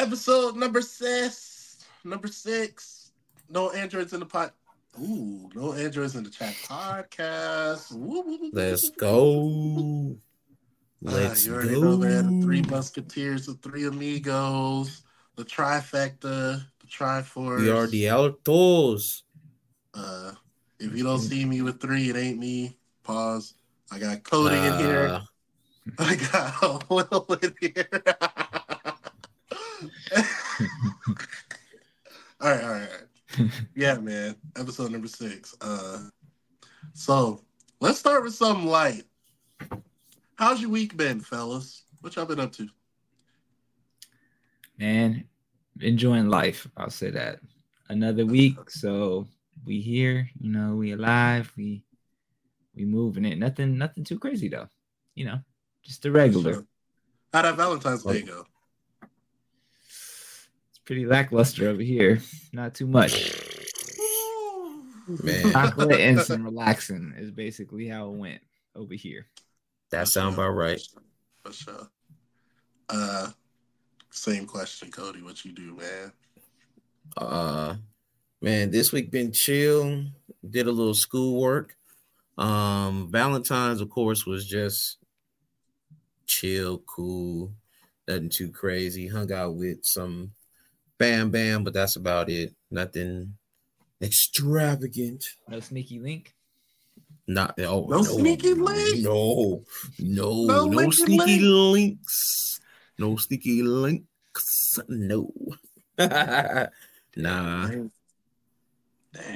Episode number six. Number six. No androids in the pot. Ooh, no androids in the chat podcast. Let's go. Let's you already go. know. The three musketeers, the three amigos, the trifecta, the triforce. We are the Altos. Uh, if you don't see me with three, it ain't me. Pause. I got Codi in here. Uh, I got Will in here. All right, all right, all right. Yeah, man. Episode number six. Uh, so let's start with something light. How's your week been, fellas? What y'all been up to? Man, enjoying life. I'll say that. Another week, so we here. You know, we alive. We we moving it. Nothing, nothing too crazy though. You know, just the regular. How'd that Valentine's Day go? It's pretty lackluster over here. Not too much. man, Chocolate and some relaxing is basically how it went over here. that sound about right. For sure. Uh, same question, Codi. What you do, man? Uh, man, this week been chill. Did a little schoolwork. Um, Valentine's, of course, was just chill, cool, nothing too crazy. Hung out with some Bam Bam, but that's about it. Nothing extravagant. No sneaky link. Not oh, No sneaky link? No, no, No no, linky sneaky link? links. No sneaky links. No. nah, Dang.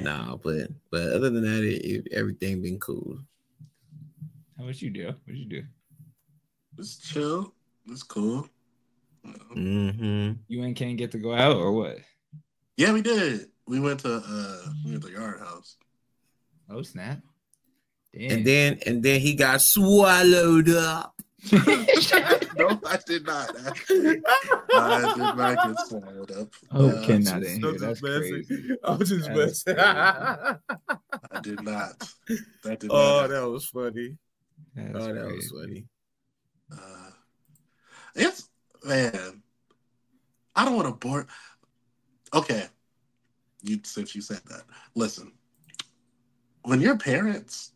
nah, but but other than that, it, it- everything been cool. How what you do? What you do? It's chill. It's cool. Mm-hmm. You and Ken get to go out or what? Yeah, we did. We went to uh we went to Yard House. Oh snap! Damn. And then and then he got swallowed up. no, I did not. Actually. I did not get swallowed up. oh, Uh, Ken not in here. That's crazy. I was just That's messing. I did not. That did oh, not. that was funny. That's oh, that was funny. Uh, it's man. I don't want to bore. Okay, you since you said that, listen. When your parents,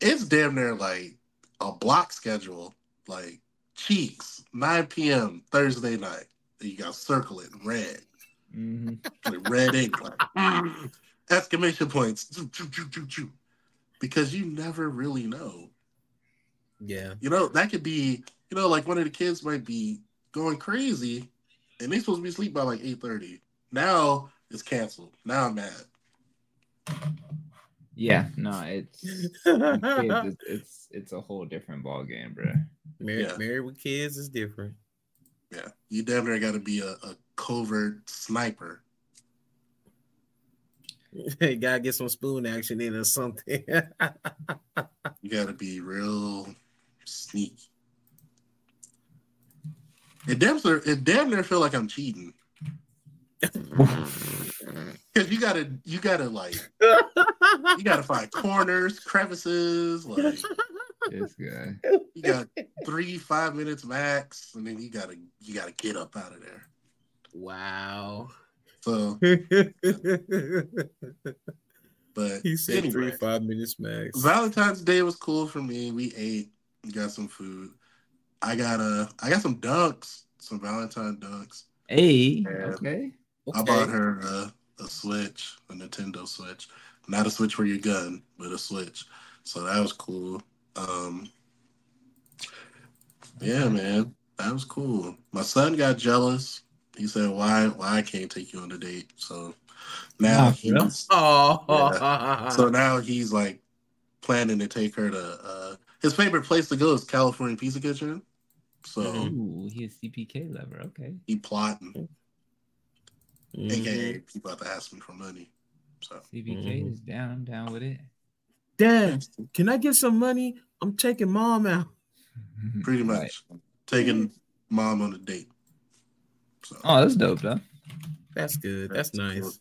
it's damn near like a block schedule, like cheeks, 9 p.m. Thursday night. You got circle it in red, Mhm. like red ink, like exclamation points, because you never really know. Yeah. You know, that could be, you know, like one of the kids might be going crazy and they're supposed to be asleep by like 8.30. Now it's canceled. Now I'm mad. Yeah, no, it's it's, it's it's a whole different ball game, bro. Married, Yeah. married with kids is different. Yeah. You damn near got to be a, a covert sniper. you gotta get some spoon action in or something. You got to be real sneaky. It damn, near, it damn near feel like I'm cheating. Because you gotta, you gotta like, you gotta find corners, crevices, like This guy. you got three, five minutes max, and then you gotta, you gotta get up out of there. wow. So, but he said anyway, three five minutes max. Valentine's Day was cool for me. We ate, got some food. I got uh, I got some ducks, some Valentine ducks. Hey, Yeah. okay. I bought her uh, a Switch, a Nintendo Switch, not a Switch for your gun, but a Switch. So that was cool. Um, yeah, man, that was cool. My son got jealous. He said, "Why, why I can't take you on a date?" So now Nah, for real? he's Oh, so now he's like planning to take her to uh, his favorite place to go is California Pizza Kitchen. So. Ooh, he's CPK lover. Okay. he plotting, Mhm. aka he about to ask me for money. So CPK Mhm. is down. I'm down with it. Dad, can I get some money? I'm taking mom out. pretty Right. much taking mom on a date. So Oh, that's dope, though. That's good. That's nice.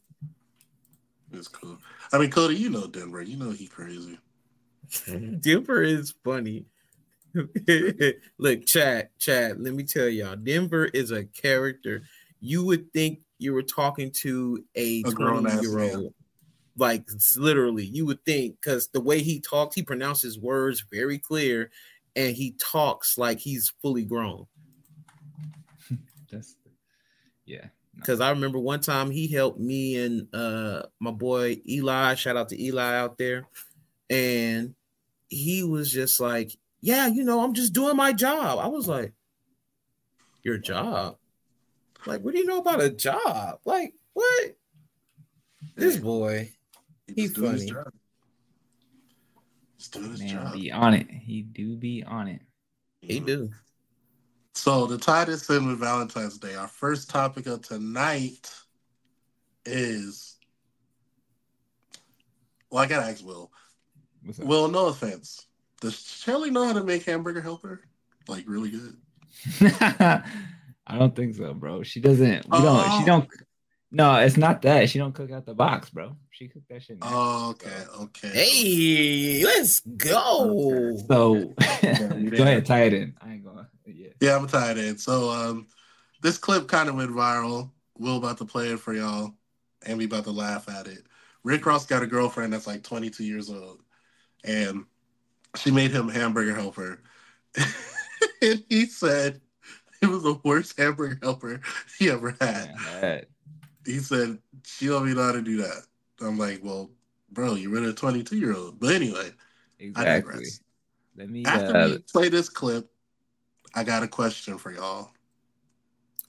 It's cool. I mean, Codi, you know Denver. You know he crazy. Dipper is funny. Look, Chad, Chad, let me tell y'all, Denver is a character. You would think you were talking to a, A grown-ass 20 year old. Like literally, you would think because the way he talks, he pronounces words very clear and he talks like he's fully grown. That's yeah. no. Because I remember one time he helped me and uh my boy Eli. Shout out to Eli out there, and he was just like, "Yeah, you know, I'm just doing my job." I was like, "Your job? Like, what do you know about a job? Like, what?" This boy, He's just doing his funny. job. Just doing his Man, job. be on it. He do be on it. he do. So to tie this in with Valentine's Day, our first topic of tonight is well, I gotta ask Will. What's? Will, no offense. Does Shelly know how to make hamburger helper? Like really good. I don't think so, bro. She doesn't. We don't. Oh. She don't. No, it's not that. She don't cook out the box, bro. She cooked that shit. naturally, Oh, okay, okay. Hey, let's go. So you go ahead, tie it in. I ain't gonna. Yeah. Yeah, I'm tied in. So um this clip kind of went viral. Will about to play it for y'all, and we about to laugh at it. Rick Ross got a girlfriend that's like 22 years old, and she made him hamburger helper. and he said it was the worst hamburger helper he ever had. Man, that- He said, She don't even know how to do that. I'm like, Well, bro, you're with a 22 year old. But anyway, I exactly. digress. Let me. After Uh, we play this clip, I got a question for y'all.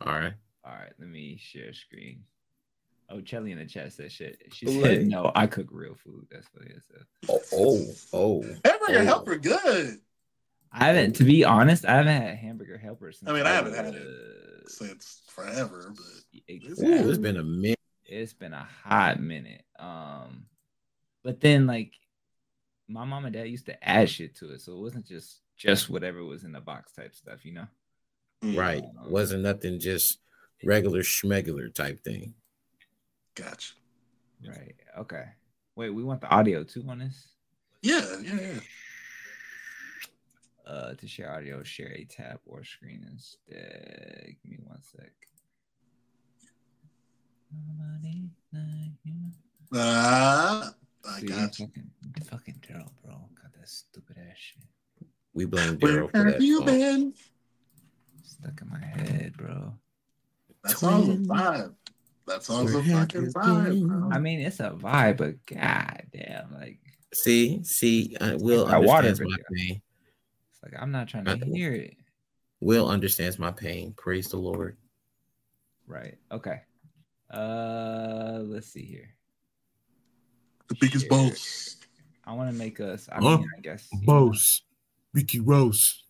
All right. all right. Let me share screen. Oh, Shelly in the chat said shit. She Wait. said, "No, I cook real food." That's what it said. Oh, oh, oh. Hamburger Oh. helper good. I haven't, to be honest, I haven't had hamburger helper since. I mean, I haven't had it since forever, but exactly. Ooh, it's been a minute. it's been a hot minute. Um, but then like my mom and dad used to add shit to it, so it wasn't just just whatever was in the box type stuff, you know. mm, Right. Wasn't nothing just regular schmegular type thing. Gotcha. Right. Okay. Wait, we want the audio too on this. Yeah, yeah, yeah. Uh, to share audio, share a tab or screen instead. Give me one sec. Nobody. Uh, I See, got you. fucking, fucking Daryl, bro. Got that stupid ass shit We blame Where Daryl for have that. you song. been? stuck in my head, bro. That song's a Twin. vibe. That song's a Where have fucking vibe, bro. I mean, it's a vibe, but god damn, like See, see, uh, Will Like that water understands my video. pain. it's like I'm not trying to Uh, hear it. Will understands my pain. Praise the Lord. Right. Okay. Uh, let's see here. The biggest Share. boss. I want to make us. I Huh? mean, I guess. you know, Ricky Rose.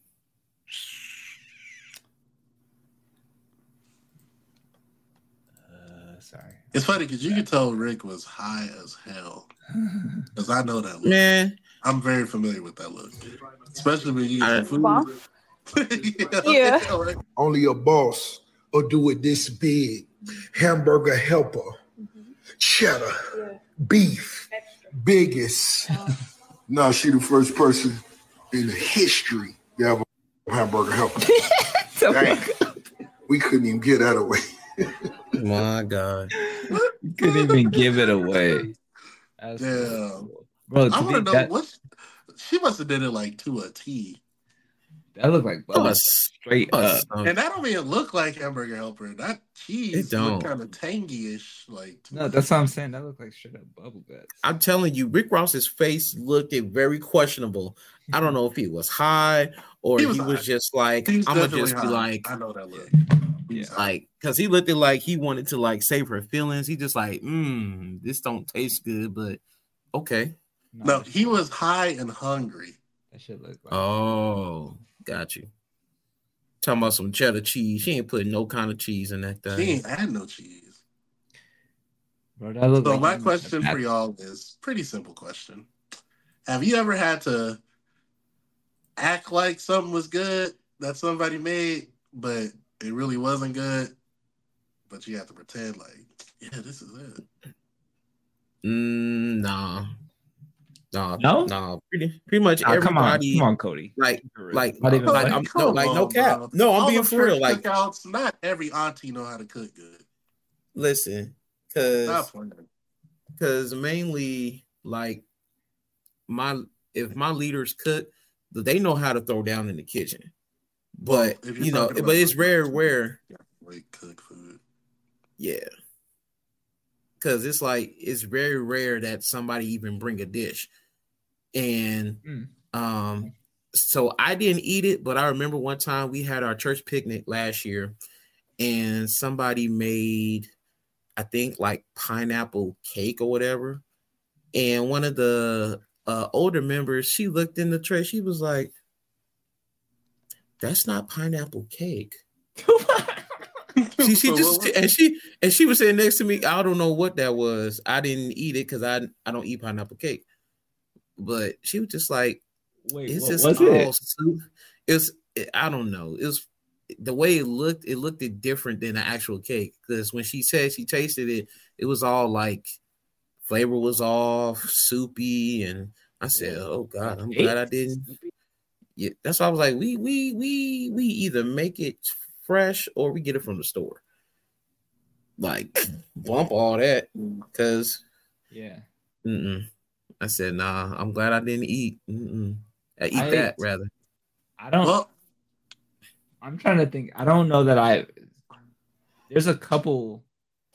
Uh, sorry. It's funny because you could tell Rick was high as hell. Because I know that look. Man, I'm very familiar with that look. Especially when you I- eat uh, food. Boss? yeah. Yeah. right. only a boss will do it this big. Hamburger helper, mm-hmm. cheddar, Yeah. beef, Extra. biggest. Uh-huh. No, she the first person in the history to have a hamburger helper. So Dang. We couldn't even get that away. my God. You couldn't even give it away. That's Damn. bro. I want to know that, what she must have did it like to a T. that looked like bubble straight up. son. And that don't even look like hamburger helper. That cheese It don't. look kind of tangy-ish. Like No, that's what I'm saying. That looked like straight up bubble guts. I'm telling you, Rick Ross's face looked very questionable. I don't know if he was high or He he was was, just like, He's I'm gonna definitely just be like, I know that look. Yeah. Like, because he looked at like he wanted to like save her feelings. He just like, mm, this don't taste good, but okay. no, that he was high and hungry. That should look like. Oh, got you. Talking about some cheddar cheese. She ain't putting no kind of cheese in that He thing. ain't had no cheese. Bro, that looked So like my question for y'all is pretty simple question. Have you ever had to act like something was good that somebody made, but it really wasn't good? But you have to pretend like, yeah, this is it. Mm, nah. No, No? no, pretty pretty much Nah, come on, come on, Codi. Like, like, Not even like. I'm, Come no, like, no on, cap. bro. No, I'm All being the for real. Like, cookouts, not every auntie know how to cook good. listen, because because mainly like my if my leaders cook, they know how to throw down in the kitchen. But If you're know, but it's rare where yeah, like cook food. yeah. Cause it's like it's very rare that somebody even bring a dish. And Mm. um so I didn't eat it, but I remember one time we had our church picnic last year and somebody made I think like pineapple cake or whatever. And one of the uh, older members, she looked in the tray, she was like, That's not pineapple cake. She, she just and she and she was sitting next to me. I don't know what that was. I didn't eat it because I I don't eat pineapple cake. But she was just like, Wait, it's just was all it? soup. It's I don't know. It was the way it looked. It looked it different than the actual cake because when she said she tasted it, it was all like flavor was off, soupy, and I said, "Oh God, I'm glad I didn't." Yeah, that's why I was like, "We we we we either make it fresh or we get it from the store." Like bump all that because Yeah. Mm-mm. I said, nah, I'm glad I didn't eat. Mm-mm. I eat I- that rather. I don't. well, I'm trying to think. I don't know that I. There's a couple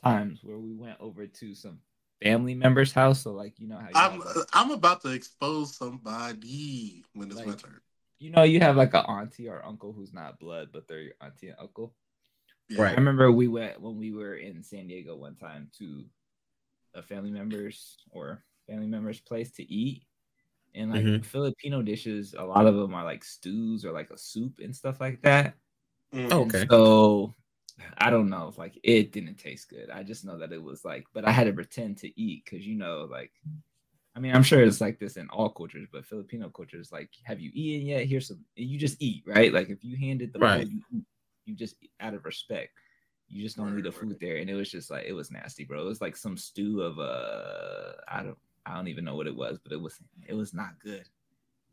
times where we went over to some family members' house. So like you know how you, I'm I'm about to expose somebody when it's my turn. You know you have like an auntie or uncle who's not blood, but they're your auntie and uncle. Yeah. I remember we went when we were in San Diego one time to a family member's or family member's place to eat. And like Mhm. Filipino dishes, a lot of them are like stews or like a soup and stuff like that. Mm. Oh, And okay. So I don't know like it didn't taste good. I just know that it was like, but I had to pretend to eat because you know, like, I mean, I'm sure it's like this in all cultures, but Filipino culture is like, have you eaten yet? Here's some. and You just eat, right? Like if you handed the Right. food, you, you just out of respect. You just don't Right, leave the food there, and it was just like it was nasty, bro. It was like some stew of uh, I don't, I don't even know what it was, but it was, it was not good.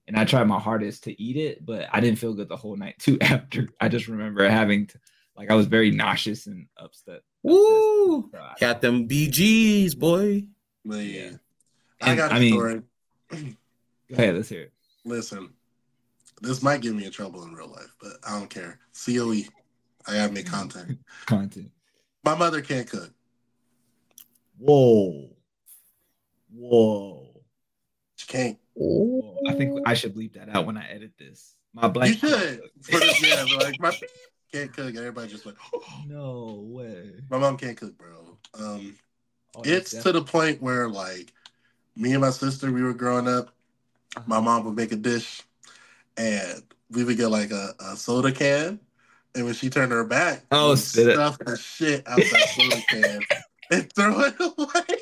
And I tried my hardest to eat it, but I didn't feel good the whole night too. After I just remember having to, like, I was very nauseous and upset. Woo! So Got them BGs, boy. Man, Yeah. I got a I mean- story. Go ahead, let's hear it. Listen, this might get me in trouble in real life, but I don't care. COE, I gotta make content. Content. My mother can't cook. Whoa. Whoa. She can't. Whoa. I think I should leave that out when I edit this. My blank. you should. For yeah, but like my can't cook. Everybody just like, no way. my mom can't cook, bro. Um, Oh, it's that's to the point where like me and my sister, we were growing up. My mom would make a dish, and we would get like a, a soda can, and when she turned her back, Oh, spit it. stuff the shit out of that soda can and throw it away.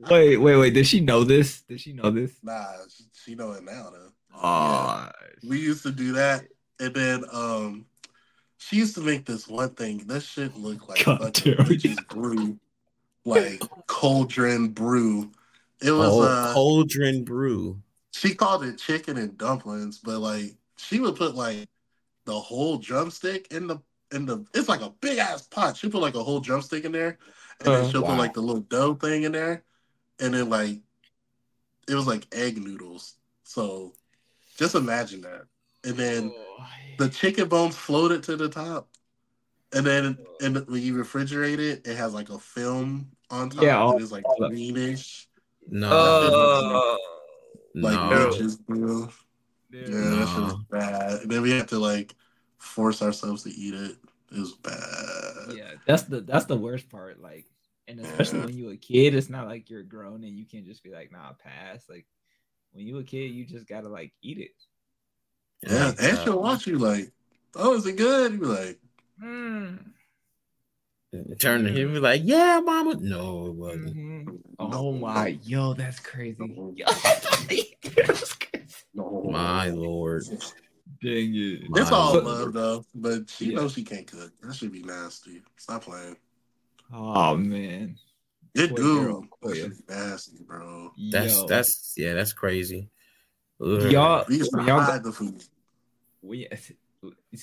Wait, wait, wait. Did she know this? Did she know this? nah, she, she know it now though. Oh, We used to do that, and then um, she used to make this one thing. This shit looked like God fucking damn it. bitches brew, like cauldron brew. It was a uh, cauldron brew. she called it chicken and dumplings, but like she would put like the whole drumstick in the in the. It's like a big ass pot. She put like a whole drumstick in there, and then Uh, she'll wow. put like the little dough thing in there, and then like it was like egg noodles. So just imagine that, and then the chicken bones floated to the top, and then and when you refrigerate it, it has like a film on top. Yeah, and it's like all- greenish, No, Oh, like no, bitches brew. Yeah, that shit was bad. And then we had to like force ourselves to eat it. It was bad. yeah, that's the that's the worst part. Like, and especially when you a kid, it's not like you're grown and you can't just be like, nah, pass. Like, when you a kid, you just gotta like eat it. Yeah, and she'll watch you like, oh, is it good? You be like, Mm. Turn to him and be like, "Yeah, mama." No, it wasn't. Mhm. No. Oh my, yo, that's crazy. Yo, that's crazy. no. My lord. Dang it. It's My all lord. love though, but she Yeah. knows she can't cook. That should be nasty. Stop playing. Oh man. It Poor do. girl, That poor. shit is nasty, bro. That's Yo, that's yeah, that's crazy. Ugh. y'all. We used to y'all hide the food. we,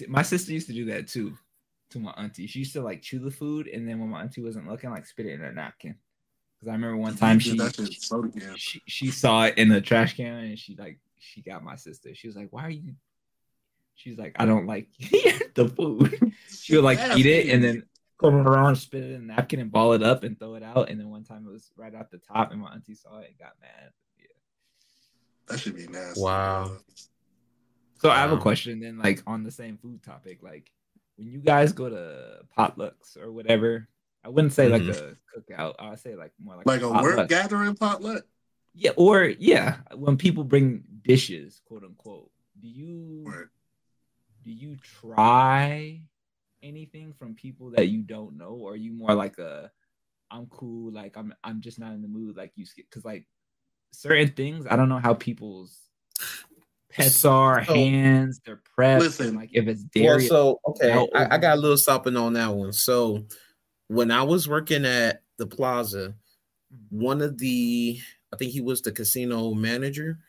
my sister used to do that too to my auntie. She used to like chew the food, and then when my auntie wasn't looking, like spit it in her napkin. Because I remember one time We she, so she she saw it in the trash can, and she like she got my sister. She was like, "Why are you?" She's like, "I don't like the food." She would like eat it and then come around, spit it in a napkin, and ball it up and throw it out. And then one time it was right off the top, and my auntie saw it and got mad. Yeah. that should be nasty. Wow. So I have a question then, like on the same food topic, like when you guys go to potlucks or whatever, I wouldn't say like mm-hmm. a cookout. I would say like more like Like a work potluck. gathering potluck. Yeah, or yeah, when people bring dishes, quote unquote, do you Right. do you try anything from people that you don't know, or are you more like a I'm cool, like I'm I'm just not in the mood, like you skip because like certain things, I don't know how people's pets are, So- hands, their prep, Listen. like if it's Well, dairy. so okay, I, I got a little something on that one. So when I was working at the plaza, one of the I think he was the casino manager.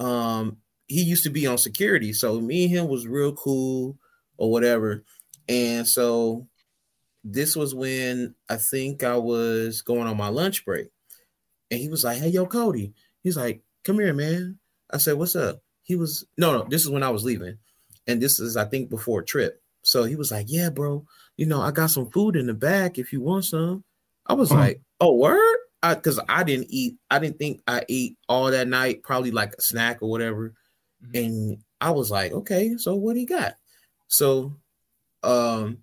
Um, he used to be on security, so me and him was real cool or whatever. And so this was when I think I was going on my lunch break, and he was like, "Hey, yo, Codi," he's like, "Come here, man." I said, "What's up?" He was no, no. This is when I was leaving, and this is I think before a trip. So he was like, "Yeah, bro, you know I got some food in the back if you want some." I was Uh-huh. like, "Oh, word." I because I didn't eat, I didn't think I ate all that night, probably like a snack or whatever. Mhm. And I was like, okay, so what he got? So um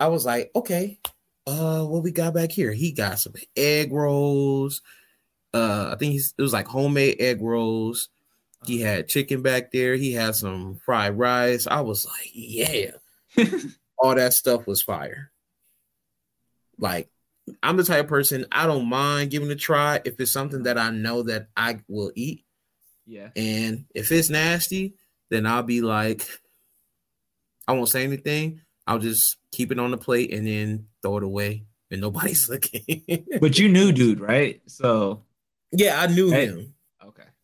I was like, okay, uh what we got back here? He got some egg rolls. Uh I think he's, it was like homemade egg rolls. He had chicken back there. He had some fried rice. I was like, yeah. All that stuff was fire. Like I'm the type of person I don't mind giving it a try if it's something that I know that I will eat. yeah, And if it's nasty, then I'll be like, I won't say anything. I'll just keep it on the plate and then throw it away, and nobody's looking. but you knew, dude, right? So yeah, I knew Hey. him.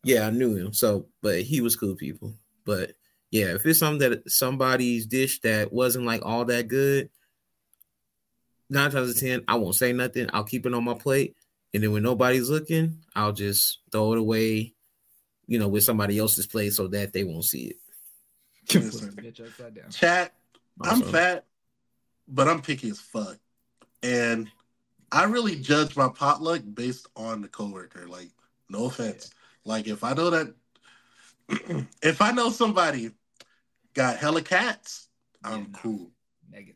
Okay, Yeah, I knew him. So, but he was cool people. But yeah, if it's something that somebody's dish that wasn't like all that good, nine times out of ten, I won't say nothing. I'll keep it on my plate, and then when nobody's looking, I'll just throw it away, you know, with somebody else's plate so that they won't see it. Listen. bitch upside down. Chat. I'm Also. fat, but I'm picky as fuck. And I really judge my potluck based on the coworker. Like, no offense. Like, if I know that, if I know somebody got hella cats, I'm Yeah, no. cool. Negative.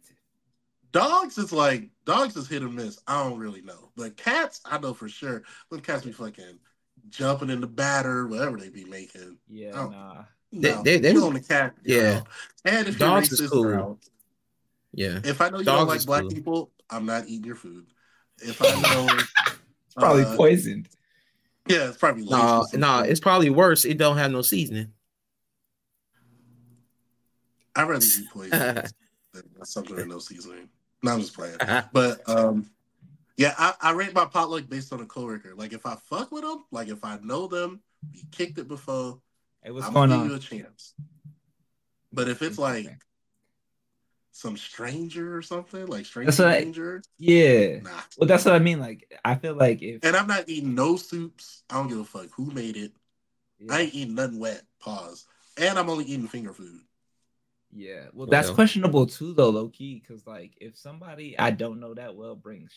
Dogs is like dogs is hit or miss. I don't really know, but cats, I know for sure. When cats be fucking jumping in the batter, whatever they be making. Yeah, Oh. nah. They- No, they- they- you on the cat. you're yeah. out. and if Dogs you're is racist, cool. you're. Yeah. If I know you Dogs don't like black cool. people, I'm not eating your food. If I know, It's probably uh, poisoned. Yeah, it's probably No, with some no, shit. it's probably worse. It don't have no seasoning. I'd rather eat poison than something with no seasoning. No, I'm just playing. But um, yeah, I, I rate my potluck based on a coworker. Like if I fuck with them, like if I know them, we kicked it before, Hey, what's I'm going gonna on? give you a chance. But if it's like some stranger or something, like stranger That's what I- danger, Yeah. nah. Well, that's what I mean. Like, I feel like if And I'm not eating no soups. I don't give a fuck who made it. yeah, I ain't eating nothing wet. Pause. And I'm only eating finger food. yeah. well, that's Well. questionable too, though, low key, because like if somebody I don't know that well brings,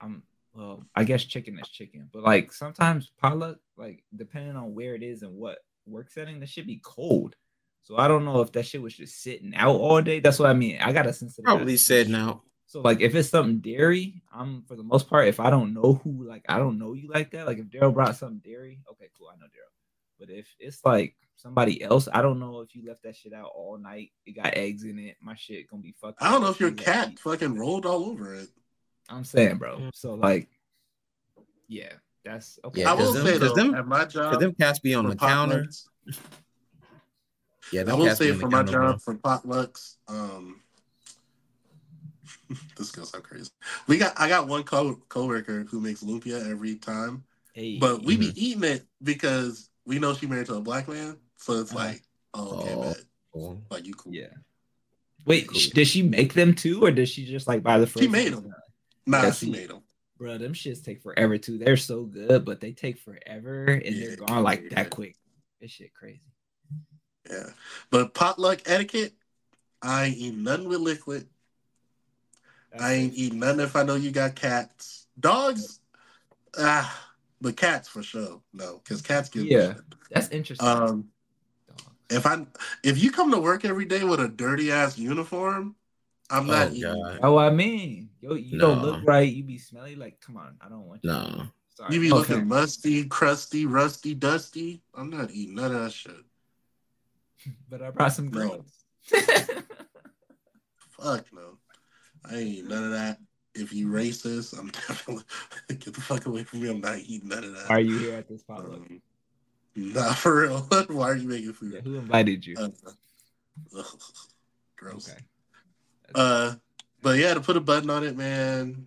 I'm well, I guess chicken is chicken, but like sometimes potluck, like depending on where it is and what work setting, that should be cold. So I don't know if that shit was just sitting out all day. That's what I mean. I got a sense of Probably said now. So like if it's something dairy, I'm for the most part, if I don't know who like I don't know you like that, like if Daryl brought something dairy, okay, cool, I know Daryl. But if it's like somebody else, I don't know if you left that shit out all night. It got eggs in it. My shit gonna be fucked. I don't know if your cat heat. fucking rolled all over it. I'm saying, bro. Mm. So like, yeah, that's okay. Yeah, I will 'cause them- say 'cause though, them- at my For job, them cats be on for the counter. Potlucks- Yeah, I will cats say on for my counter, bro. job for potlucks, um, this is gonna sound crazy. We got I got one co coworker who makes lumpia every time, Hey, but we Mm-hmm. be eating it because we know she married to a black man. So it's Uh-huh. like, oh, okay, Oh. man. Cool. Like you cool. yeah. Wait, Cool. sh- did she make them too, or did she just like buy the? She made them. Nah, Yeah, she see. made them. Bro, them shits take forever too. They're so good, but they take forever and Yeah. they're gone like Yeah. that quick. This shit crazy. Yeah. But potluck etiquette, I ain't eating nothing with liquid. I ain't eating nothing if I know you got cats. Dogs, ah, but cats for sure. No, because cats give me Yeah. That's interesting. Um, Dogs. if I if you come to work every day with a dirty ass uniform, I'm not Oh, eating. God. Oh, I mean, yo, you don't look right. You be smelly. Like, come on, I don't want you. No. Sorry. You be Okay. looking musty, crusty, rusty, dusty. I'm not eating none of that shit. But I brought some No. greens. Fuck no. I ain't eating none of that. If you racist, I'm definitely get the fuck away from me. I'm not eating none of that. Are you here at this potluck? Um, nah, for real. Why are you making food? Yeah, who invited you? Uh, ugh, gross. okay. Uh, but yeah, to put a button on it, man.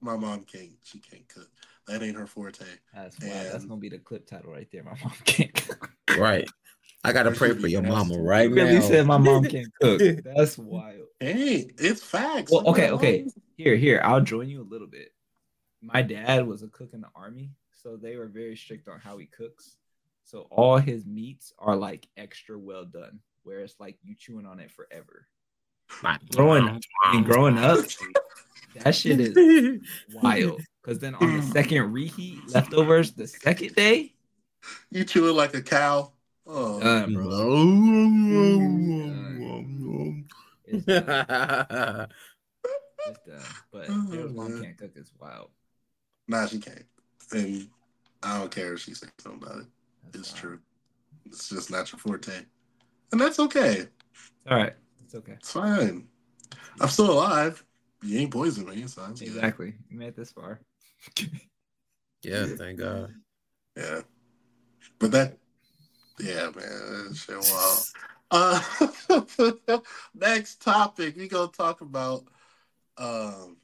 My mom can't. She can't cook. That ain't her forte. That's why. That's gonna be the clip title right there. My mom can't cook. Right. I gotta pray for your mama right You really now. said my mom can't cook. That's wild. Hey, it's facts. Well, okay, okay. Here, here, I'll join you a little bit. My dad was a cook in the army, so they were very strict on how he cooks. So all his meats are like extra well done, where it's like you chewing on it forever. Growing and growing up, that shit is wild. Because then on the second reheat leftovers, the second day, You chewing like a cow. Oh, done, bro. It's done. It's done. But Oh, mom man. can't cook. It's wild. nah, she can't. And I don't care if she says something about it. That's It's wild. true. It's just not your forte, and that's okay. All right, it's okay. It's fine. I'm still alive. You ain't poisoning me, so that's good. Exactly. You made it this far. yeah, thank God. Yeah. But that, yeah, man, that shit wild. Uh, next topic, we gonna talk about. Um,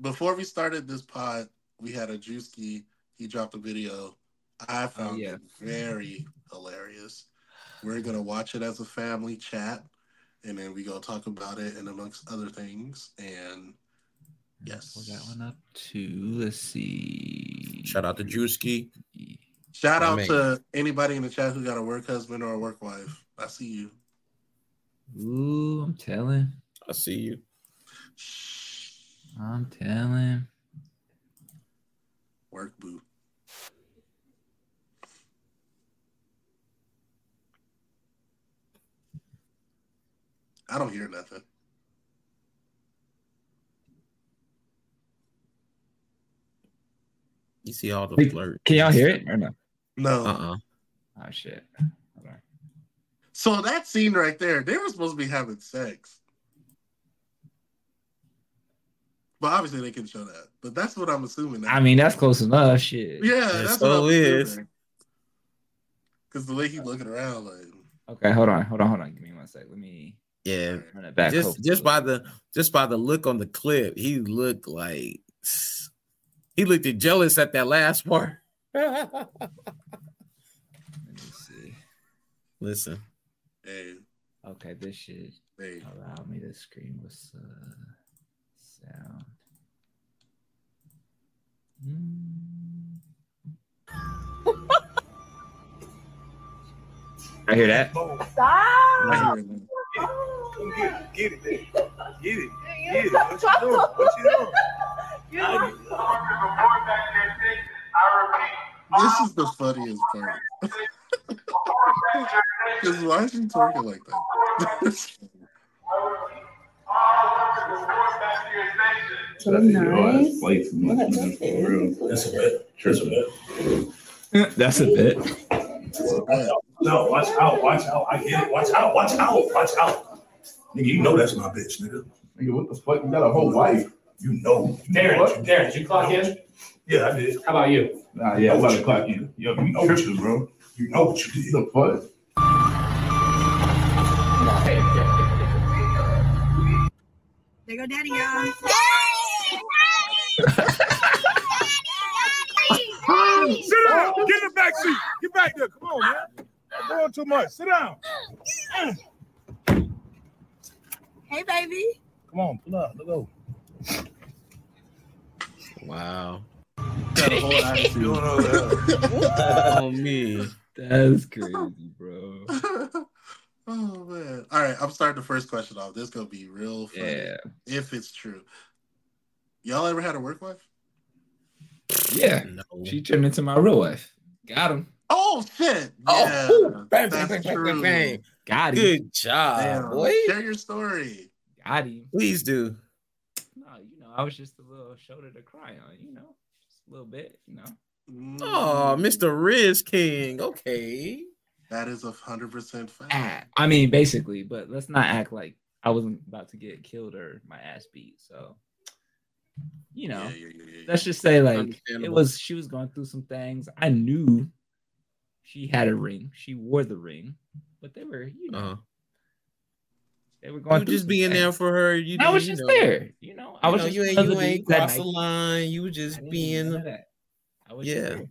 before we started this pod, we had a Drewski. He dropped a video. I found yeah. it very hilarious. We're gonna watch it as a family chat, and then we gonna talk about it and amongst other things. And Yes. Pull that one up to let's see. Shout out to Drewski. Shout out to anybody in the chat who got a work husband or a work wife. I see you. Ooh, I'm telling. I see you. I'm telling. Work boo. I don't hear nothing. You see all the Wait, flirt. Can y'all hear it or no? No. Uh uh Oh shit. Hold. So that scene right there, they were supposed to be having sex. But obviously they can show that. But that's what I'm assuming. I mean, that's close enough. Shit. yeah, It that's so what I'm is. assuming. Because the way he's looking around, like, Okay, hold on, hold on, hold on. Give me one sec. Let me Yeah. run it back. Just Hopefully. just by the just by the look on the clip, he looked like he looked jealous at that last part. Let me see. Listen, hey, Okay, this shit hey. allow me to screen with uh sound. Hmm. I hear that. I hear it now. Come get it, get it. Get it, get it. What you doing? What you doing? I- This is the funniest part. Because why is she talking like that? So nice. That's a bit. That's a bit. That's a bit. No, watch out, watch out. I get it. Watch out, watch out, watch out. Nigga, you know that's my bitch, nigga. Nigga, what the fuck? You got a whole wife. You know. Darren, Darren, did you clock in? Yeah, I did. How about you? Nah, yeah, I'm about to clock in. Yo, you know what tripping, bro. You know what you did. The fuck? There go daddy, y'all. Sit down. Get in the back seat. Get back there. Come on, man. I'm doing too much. Sit down. Hey, baby. Come on, pull up. Let's go. Wow. Got a whole attitude. oh me. That's crazy, bro. oh man. All right, I'm starting the first question off. This gonna be real funny. Yeah. If it's true. Y'all ever had a work wife? Yeah. No. She turned into my real wife. Got him. Oh shit. Oh, Yeah, whew. bang, bang, that's bang, bang, true. bang, bang. Got him. Good job, Damn. boy. Share your story. Got him. Please do. No, you know, I was just a little shoulder to cry on, you know, just a little bit, you know. Mm, Oh, Mr. Riz King. Okay. That is a hundred percent fact. Ah, I mean, basically, but let's not act like I wasn't about to get killed or my ass beat. So, you know, Yeah, yeah, yeah, yeah, yeah. let's just say like it was she was going through some things. I knew she had a ring. She wore the ring, but they were, you know, Uh, they were going you just being there for her. You, I was you just know, there, you know. I you was know, just you ain't one you the ain't dudes that crossed the line. You were just didn't being none that. I was just yeah. there,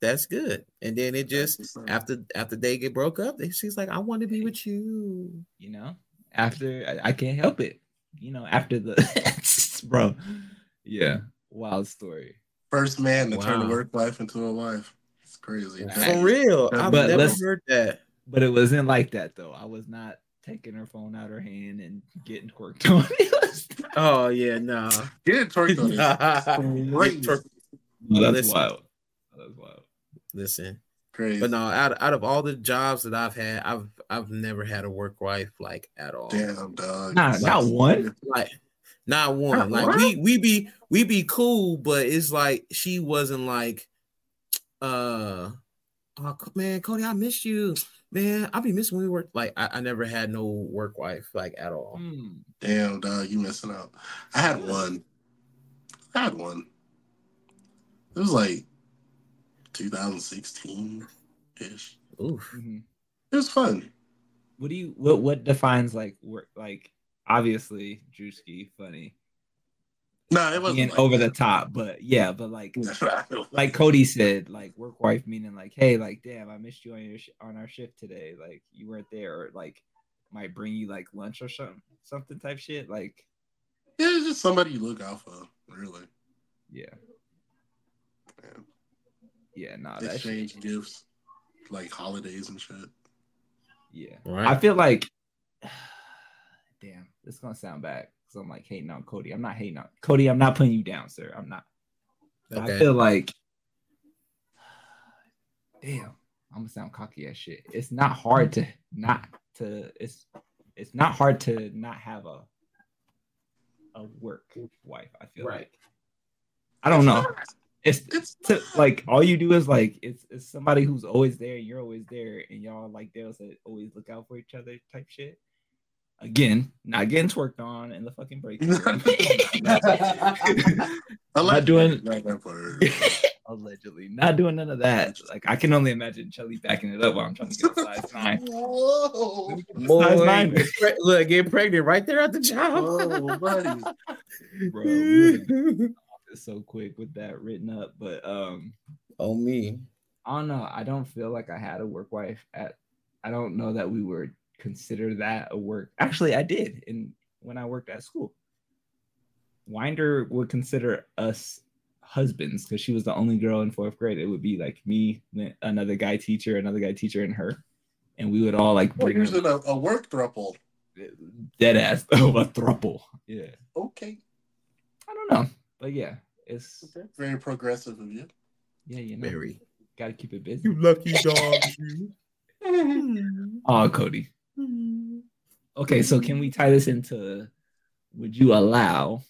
That's good. And then it just after after they get broke up, they, she's like, I want to be with you. you know. After I, I can't help it, you know. After the bro, yeah, wild story. First man to turn a work wife into a wife. It's crazy. For For real. I've never heard that. But it wasn't like that though. I was not taking her phone out her hand and getting twerked on. It Oh yeah, nah. Get twerked on this. Crazy. No, that's Listen. wild. That's wild. Listen. Crazy. But no, out, out of all the jobs that I've had, I've I've never had a work wife like at all. Damn, dog. Nah, Like, not one. Like not one. Not like one? we we be we be cool, but it's like she wasn't like uh oh man, Codi, I miss you. Man, I'll be missing when we work. Like I, I never had no work wife like at all. Hmm. Damn, dog, you missing out. I had one. I had one. It was like 2016 ish. Oof. Mhm. It was fun. What do you what what defines like work like obviously Drewski funny No, it wasn't being like over the top, but yeah, but like like Codi said, like work wife meaning like, hey, like damn, I missed you on your sh- on our shift today. Like you weren't there, or like might bring you like lunch or something, something type shit. Like Yeah, it's just somebody you look out for, really. yeah, Man. yeah, nah, that shit, Exchange gifts, like holidays and shit. yeah. Right. I feel like, damn, this is gonna sound bad because I'm like hating on Codi. I'm not hating on Codi. I'm not putting you down, sir. I'm not. But I feel like, damn, I'm gonna sound cocky as shit. It's not hard to not to. It's it's not hard to not have a a work wife. I feel Right. like. I don't know. It's It's to, like all you do is like it's, it's somebody who's always there and you're always there and y'all like there's a always look out for each other type shit. Again, not getting twerked on in the fucking break. room. Allegedly, doing- not. Allegedly, not doing none of that. Like I can only imagine Shelly backing it up while I'm trying to get a size nine. Whoa, Size nine. pre- look, get pregnant right there at the job. Whoa, buddy. Bro, it's so quick with that written up, but um, oh me. I don't know. I don't feel like I had a work wife at. I don't know that we would consider that a work. Actually, I did in when I worked at school. Winder would consider us husbands because she was the only girl in fourth grade. It would be like me, another guy teacher, another guy teacher, and her, and we would all like We're bring using a, a work throuple. dead ass of a thruple. Yeah, Okay. I don't know, but yeah, it's okay. Very progressive of you. yeah, you know, Very. got to keep it busy. You lucky dog. Oh, Codi. Okay, so can we tie this into would you allow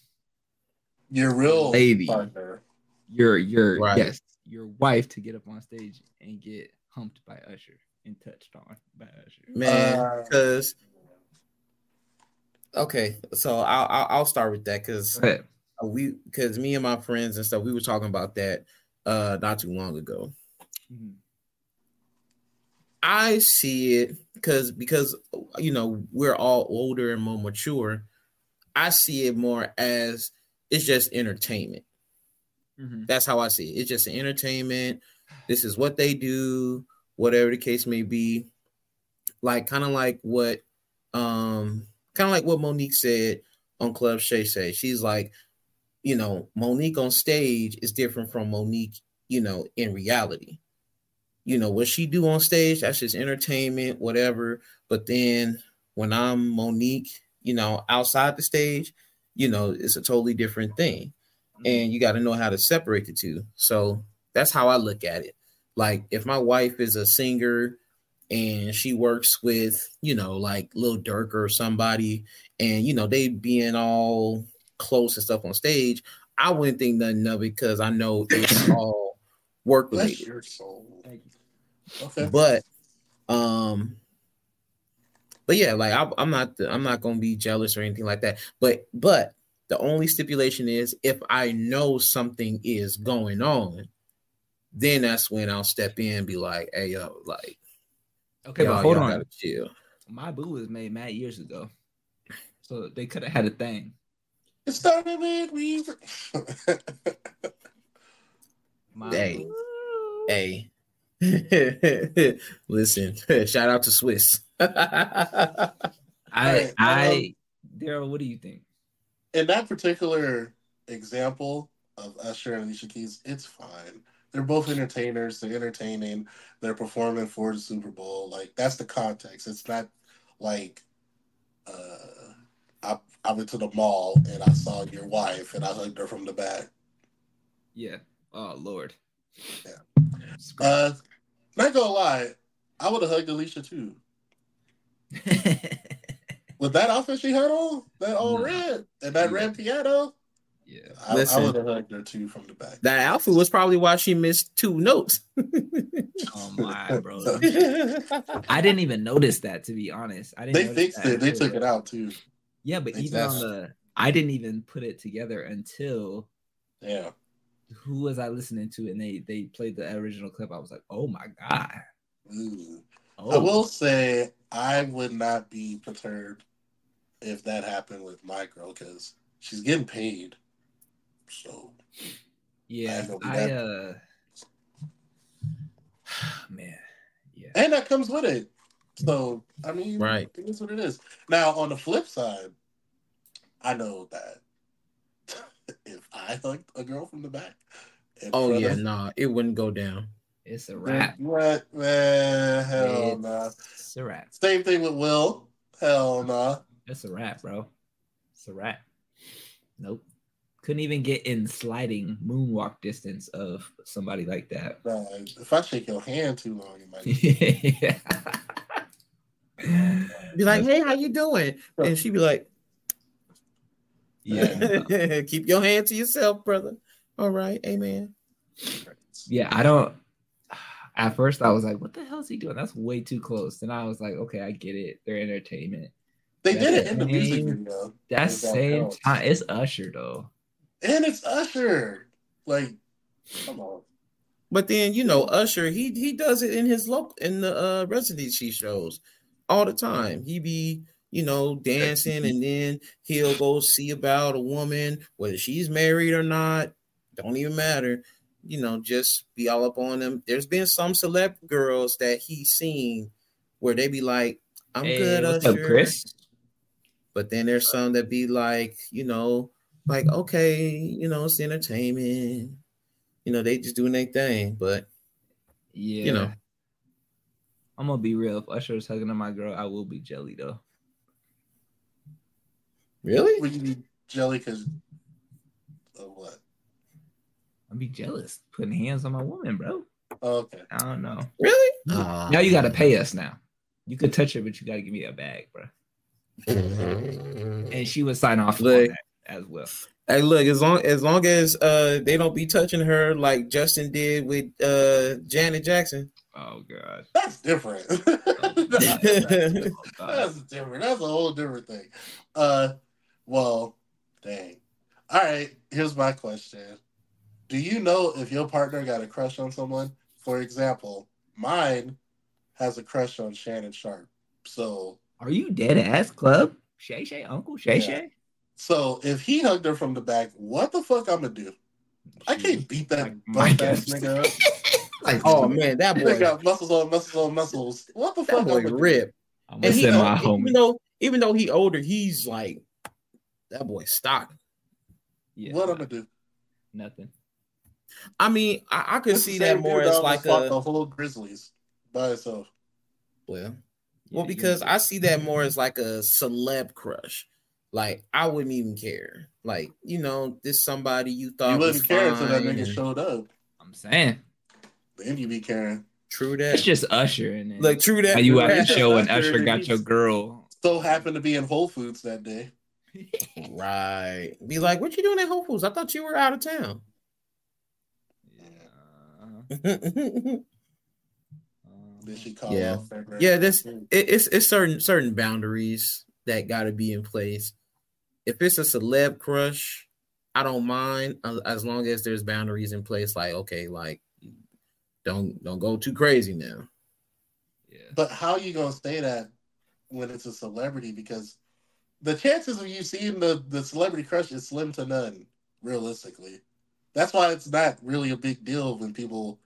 Your real Lady. partner. your your Right. yes, your wife to get up on stage and get humped by Usher and touched on by Usher? Man, Uh, because okay, so I'll I'll, I'll start with that because we because me and my friends and stuff we were talking about that uh not too long ago. Mhm. I see it because because you know we're all older and more mature. I see it more as it's just entertainment. Mhm. That's how I see it. It's just entertainment. This is what they do, whatever the case may be. Like kind of like what um kind of like what Mo'Nique said on Club Shay Shay. She's like, you know, Mo'Nique on stage is different from Mo'Nique, you know, in reality. You know, what she do on stage, that's just entertainment, whatever. But then when I'm Monique, you know, outside the stage, you know, it's a totally different thing mm-hmm. and you got to know how to separate the two. So that's how I look at it. Like if my wife is a singer and she works with, you know, like Lil Durk or somebody, and you know, they being all close and stuff on stage, I wouldn't think nothing of it because I know it's all work Bless related. Okay. But um but yeah, like I, I'm not I'm not gonna be jealous or anything like that. But but the only stipulation is if I know something is going on, then that's when I'll step in and be like, hey yo, like Okay, but hold on. chill. My boo was made mad years ago, so they could have had a thing. It started with we. My Hey. boo. Hey. Listen, shout out to Swiss. I Alright, I Daryl, what do you think? In that particular example of Usher and Alicia Keys, it's fine. They're both entertainers. They're entertaining. They're performing for the Super Bowl. Like that's the context. It's not like uh, I I went to the mall and I saw your wife and I hugged her from the back. Yeah. Oh Lord. Yeah. Uh, not gonna lie, I would have hugged Alicia too. With that outfit she had on, that all Nah. red and that Yeah. red piano, yeah. I, I Listen. would have hugged her too from the back. that outfit was probably why she missed two notes. Oh my bro. I didn't even notice that to be honest. I didn't. They fixed that it. They took it out too. Yeah, but They even on the, I didn't even put it together until Yeah. Who was I listening to, and they they played the original clip. I was like, oh my god. Ooh. Oh, I will say I would not be perturbed if that happened with my girl because she's getting paid. So yeah. I I uh, man, yeah. and that comes with it. So I mean, Right. It is what it is. Now on the flip side, I know that if I hugged a girl from the back, oh yeah, of- nah, it wouldn't go down. It's a wrap. What man? Hell It's, no. it's a wrap. Same thing with Will. Hell nah. It's a wrap, bro. It's a wrap. Nope. Couldn't even get in sliding moonwalk distance of somebody like that. Nah, if I shake your hand too long, you might. yeah. Be like, hey, how you doing? And she'd be like, yeah. keep your hand to yourself, brother. All right, amen. Yeah, I don't. At first, I was like, "What the hell is he doing? That's way too close." Then I was like, "Okay, I get it. They're entertainment." They did it in the That music same- video. That If that same time, it's Usher though. And it's Usher. Like, come on. But then you know, Usher, he he does it in his local in the uh residency shows all the time. He be you know dancing, and then he'll go see about a woman, whether she's married or not. Don't even matter. You know, just be all up on them. There's been some celeb girls that he's seen where they be like, "I'm Hey, good, what's Usher." up, Chris? But then there's uh, some that be like, you know, like okay, you know, it's entertainment. You know, they just doing their thing, but Yeah, you know. I'm gonna be real. If Usher is hugging on my girl, I will be jelly though. Really, Would you be jelly because of what? I'd be jealous putting hands on my woman, bro. Oh, okay. I don't know. really, now you gotta pay us now. You could touch her, but you gotta give me a bag, bro. And she would sign off on Look. that as well. Hey, look, as long as long as uh they don't be touching her like Justin did with uh Janet Jackson. Oh god. That's different. Oh, God. That's different. That's a whole different thing. Uh, well, dang. All right. Here's my question: Do you know if your partner got a crush on someone? For example, mine has a crush on Shannon Sharpe. So Are you dead ass club? Shay Shay, Uncle Shay Yeah. Shay? So if he hugged her from the back, what the fuck I'm gonna do? I can't beat that Like butt ass nigga up. Like, oh man, that boy, got muscles on muscles on muscles. What the that fuck boy I'm gonna do? rip. I'm And gonna he, send my even homie. though even though he older, he's like that boy stock. Yeah, What I'm gonna do? nothing. I mean, I, I could It's see that more dude as like a the whole Grizzlies by itself. well, Yeah, well, because I see that more as like a celeb crush. Like I wouldn't even care. Like you know, this somebody you thought You was wouldn't care until that fine nigga and- showed up. I'm saying Then you be caring. True that. it's just Usher and then Like true that. how you at the show and Usher, Usher got your girl. So happened to be in Whole Foods that day. Right. Be like, what you doing at Whole Foods? I thought you were out of town. Yeah. Then Yeah. Yeah, this- it, it's it's certain certain boundaries that got to be in place. If it's a celeb crush, I don't mind uh, as long as there's boundaries in place. Like, okay, like don't don't go too crazy now. yeah. But how you gonna say that when it's a celebrity? Because the chances of you seeing the the celebrity crush is slim to none, realistically. That's why it's not really a big deal when people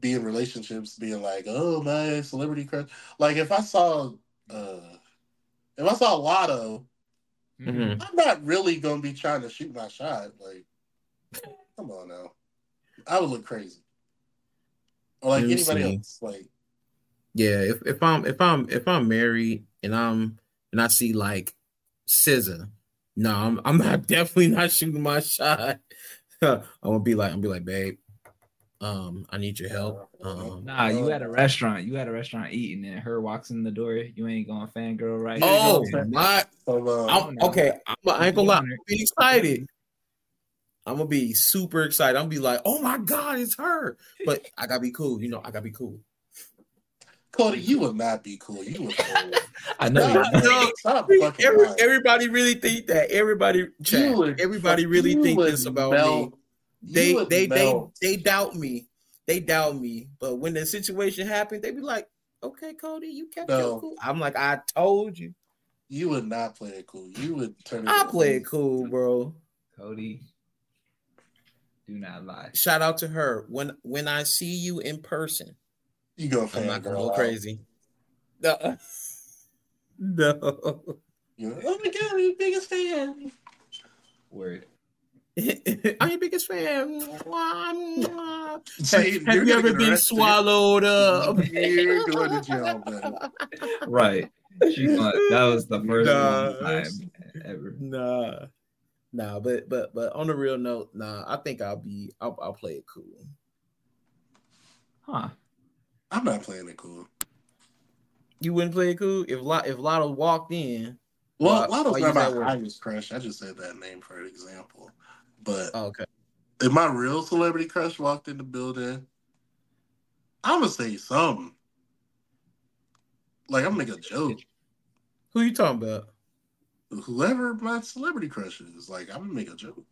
be in relationships being like, "Oh, my celebrity crush." Like if I saw, uh if I saw Latto, Mhm. I'm not really gonna be trying to shoot my shot. Like, come on now, I would look crazy. Or like anybody else, like. Yeah, if, if I'm if I'm if I'm married and I'm and I see like SZA, no, I'm I'm not definitely not shooting my shot. I'm gonna be like I'm gonna be like, babe, um, I need your help. Um, Nah, you at a restaurant. You at a restaurant eating, and her walks in the door. You ain't going fangirl right? oh Yeah. my So, I'm okay. I'm, I ain't gonna lie. I'm be excited. I'm gonna be super excited. I'm gonna be like, oh my god, it's her. But I gotta be cool. You know, I gotta be cool. Codi, you would not be cool. You would. I know. Stop, you- No, stop fucking Every, lying. everybody really think that. Everybody, chat, would everybody really think this about melt. me. You They, they, they, they doubt me. They doubt me. But when the situation happened, they be like, "Okay, Codi, you kept No. your cool." I'm like, "I told you, You would not play it cool. You would turn. I into play it cool, bro." Codi, do not lie. Shout out to her. When when I see you in person, You go. I'm not gonna go crazy. No. No. You know, oh my god, I'm your biggest fan. Word. I'm your biggest fan. Mwah, mwah. See, have you're you ever been swallowed up? You're going to jail. Right. She gonna, that was the first Nah, time ever. Nah, nah, but but but on a real note, nah, I think I'll be I'll, I'll play it cool. Huh. I'm not playing it cool. You wouldn't play it cool if Lot if Latto walked in. Well, Latto's not my highest crush. I just said that name for an example. But Oh, okay, if my real celebrity crush walked in the building, I'm gonna say something. Like I'm gonna make a joke. who you talking about? Whoever my celebrity crush is, like I'm gonna make a joke.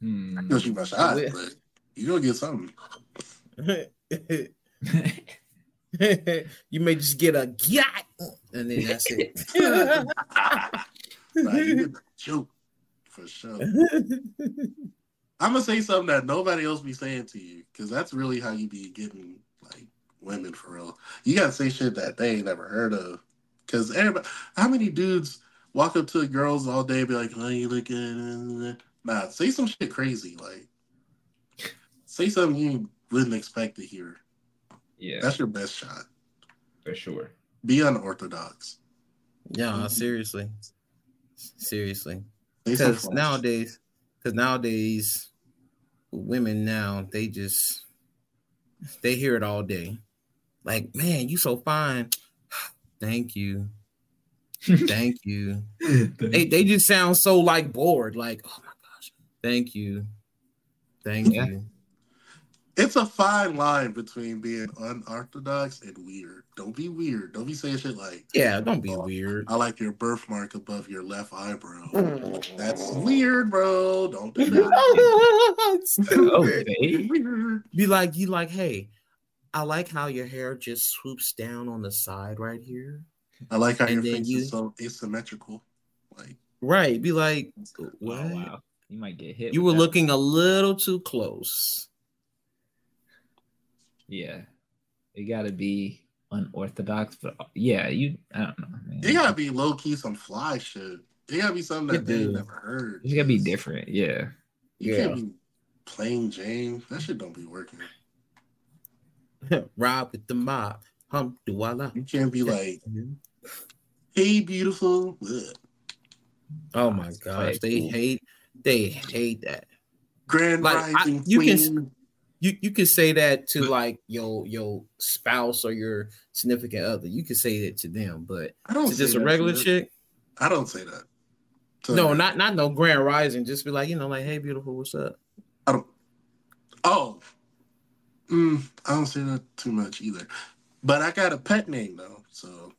Hmm. You'll shoot my shot, but you gonna get something. you may just get a yacht, and then that's it. Nah, you get a joke for sure. I'm gonna say something that nobody else be saying to you, because that's really how you be getting like women for real. You gotta say shit that they ain't never heard of. Cause everybody, how many dudes walk up to girls all day and be like, "Oh, you look good." Nah, say some shit crazy, like say something you wouldn't expect to hear. Yeah, That's your best shot. for sure. Be unorthodox. yeah, mm-hmm. seriously, seriously. Because nowadays because nowadays women now they just they hear it all day like man you so fine thank you thank you they, they just sound so like bored like oh my gosh thank you thank Yeah. you It's a fine line between being unorthodox and weird. Don't be weird. Don't be saying shit like, yeah don't be oh, weird I like your birthmark above your left eyebrow. Mm. That's weird, bro. Don't do that. Stupid. Okay. Be like you like hey i like how your hair just swoops down on the side right here I like how And your face you- is so asymmetrical. Like Right. Be like, Oh, wow. You might get hit. You were that. looking a little too close. Yeah. It gotta be unorthodox, but yeah, you I don't know, man. it gotta be low key some fly shit. It gotta be something that they never heard. It's gotta be different, yeah. You Yeah. can't be plain Jane. That shit don't be working. Rob with the mob. Hum do walla. You can't be like, hey, beautiful. Ugh. Oh my gosh. They cool. hate they hate that. Grand Like, I- rising you can- queen. You you can say that to like your your spouse or your significant other. You can say that to them, but I don't to say just a regular chick. I don't say that. To- No, not not no grand rising. Just be like, you know, like, hey, beautiful, what's up? I don't. Oh, mm, I don't say that too much either. But I got a pet name though, so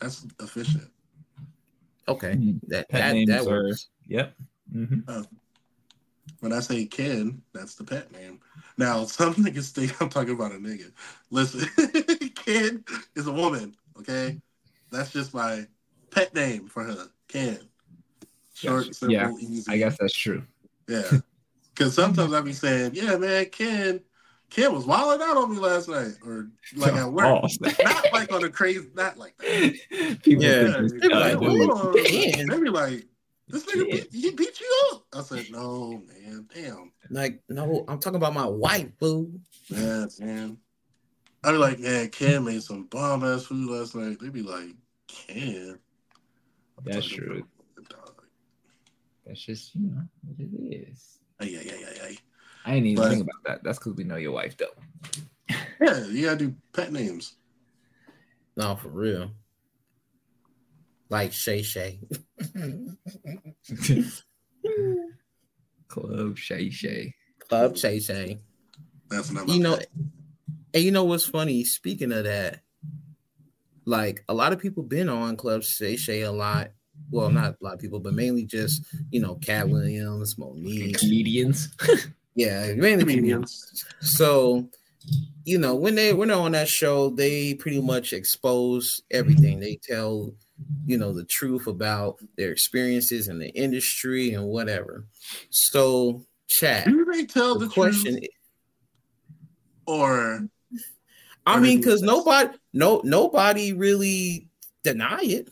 that's efficient. Okay, Mhm. that Pet that, names that are- works. Yep. Mhm. When I say Ken, that's the pet name. Now, some niggas think I'm talking about a nigga. Listen, Ken is a woman, okay? That's just my pet name for her, Ken. Short, Gotcha. simple, Yeah, easy. I guess that's true. Yeah. Because sometimes I be saying, yeah, man, Ken, Ken was wilding out on me last night. Or like at work. Oh, Not like on a crazy, not like that. People Yeah. think Yeah, like, uh, hold on. Ken." They be like, this nigga beat, he beat you up. I said, no, man, damn. Like, no, I'm talking about my wife, boo. Yeah, man. I be like, man, Ken made some bomb ass food last night. They be like, Ken. I'm That's true. about the dog. That's just you know what it is. Ay, ay, ay, ay, ay. I ain't even But- think about that. That's because we know your wife though. Yeah, you gotta do pet names. No, for real. Like Shay Shay. Club Shay Shay. Club Shay Shay. That's not You know, pet. and you know what's funny? Speaking of that, like a lot of people been on Club Shay Shay a lot. Well, not a lot of people, but mainly just you know, Katt Williams, Mo'Nique. Comedians. Yeah, mainly comedians. So, you know, when they when they're on that show, they pretty much expose everything. They tell, you know, the truth about their experiences in the industry and whatever. So, chat. Do they tell the, The question, truth or I mean, because nobody, no, nobody really deny it.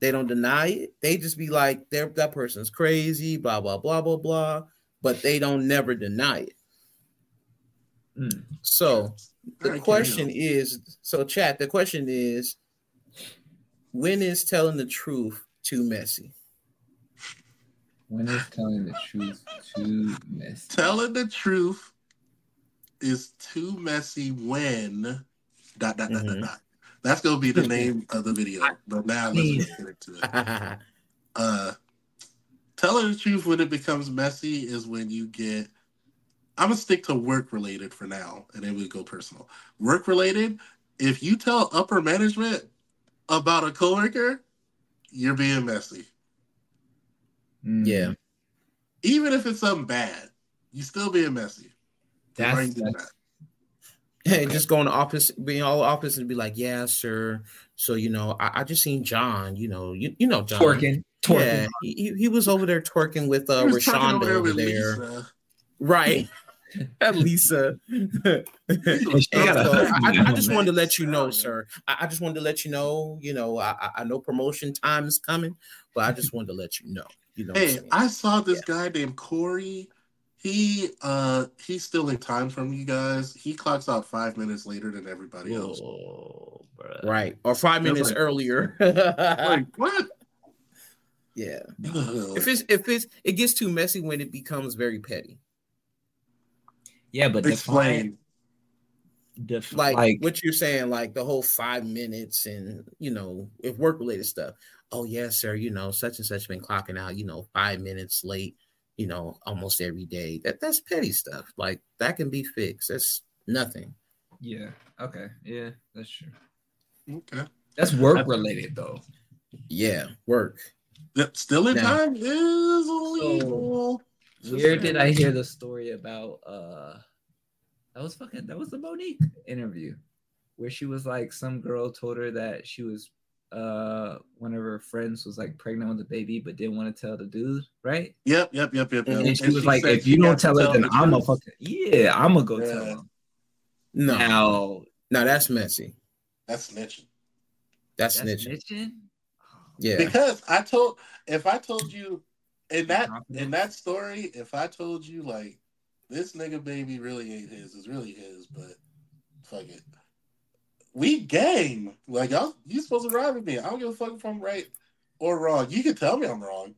They don't deny it. They just be like, "They're that person's crazy," blah blah blah blah blah. But they don't never deny it. Mm. So the question is so chat the question is when is telling the truth too messy When is telling the truth too messy? telling the truth is too messy when dot dot dot dot Mhm. dot. That's gonna be the name of the video. But now let's get into it. Uh telling the truth when it becomes messy is when you get I'm gonna stick to work related for now, and then we go personal. Work related, if you tell upper management about a coworker, you're being messy. Mm. yeah Even if it's something bad, you still being messy. Why That's, you that's Hey, just going in the office, being all office, and be like, "Yeah, sir. So you know, I, I just seen John. You know, you, you know John. twerking. Twerking. Yeah, he, he- he was over there twerking with uh He Rashonda over with there, Lisa. right? At Lisa. And she got a So, I, I just wanted to let you know, sir. I, I just wanted to let you know. You know, I, I- I know promotion time is coming, but I just wanted to let you know. You know, what I'm Hey. I saw this guy named Corey. He uh he's still in time from you guys. He clocks out five minutes later than everybody else. Oh, bruh. right or five Feels minutes like- earlier. Like what? yeah. If it's if it's it gets too messy when it becomes very petty. Yeah, but Explain. define, def- Like, like, what you're saying, like the whole five minutes and you know, if work related stuff. Oh yeah, sir, you know, such and such been clocking out, you know, five minutes late, you know, almost every day. That that's petty stuff. Like that can be fixed. That's nothing. yeah, okay, yeah, that's true. Okay. That's work related though. Yeah, work. Yep, Still in Now- time is illegal. Where did I hear the story about uh that was fucking that was the Mo'Nique interview where she was like some girl told her that she was uh one of her friends was like pregnant with a baby but didn't want to tell the dude, right? Yep, yep, yep, yep. yep. And she was like, if you don't got tell her, then I'm a truth. fucking yeah, I'm gonna go tell him. No, Now no, that's messy. That's snitching. That's, that's snitching. snitching. Yeah. Because I told if I told you in that in that story, if I told you like this nigga baby really ain't his, it's really his, but fuck it. We game. Like y'all you supposed to ride with me. I don't give a fuck if I'm right or wrong. You can tell me I'm wrong,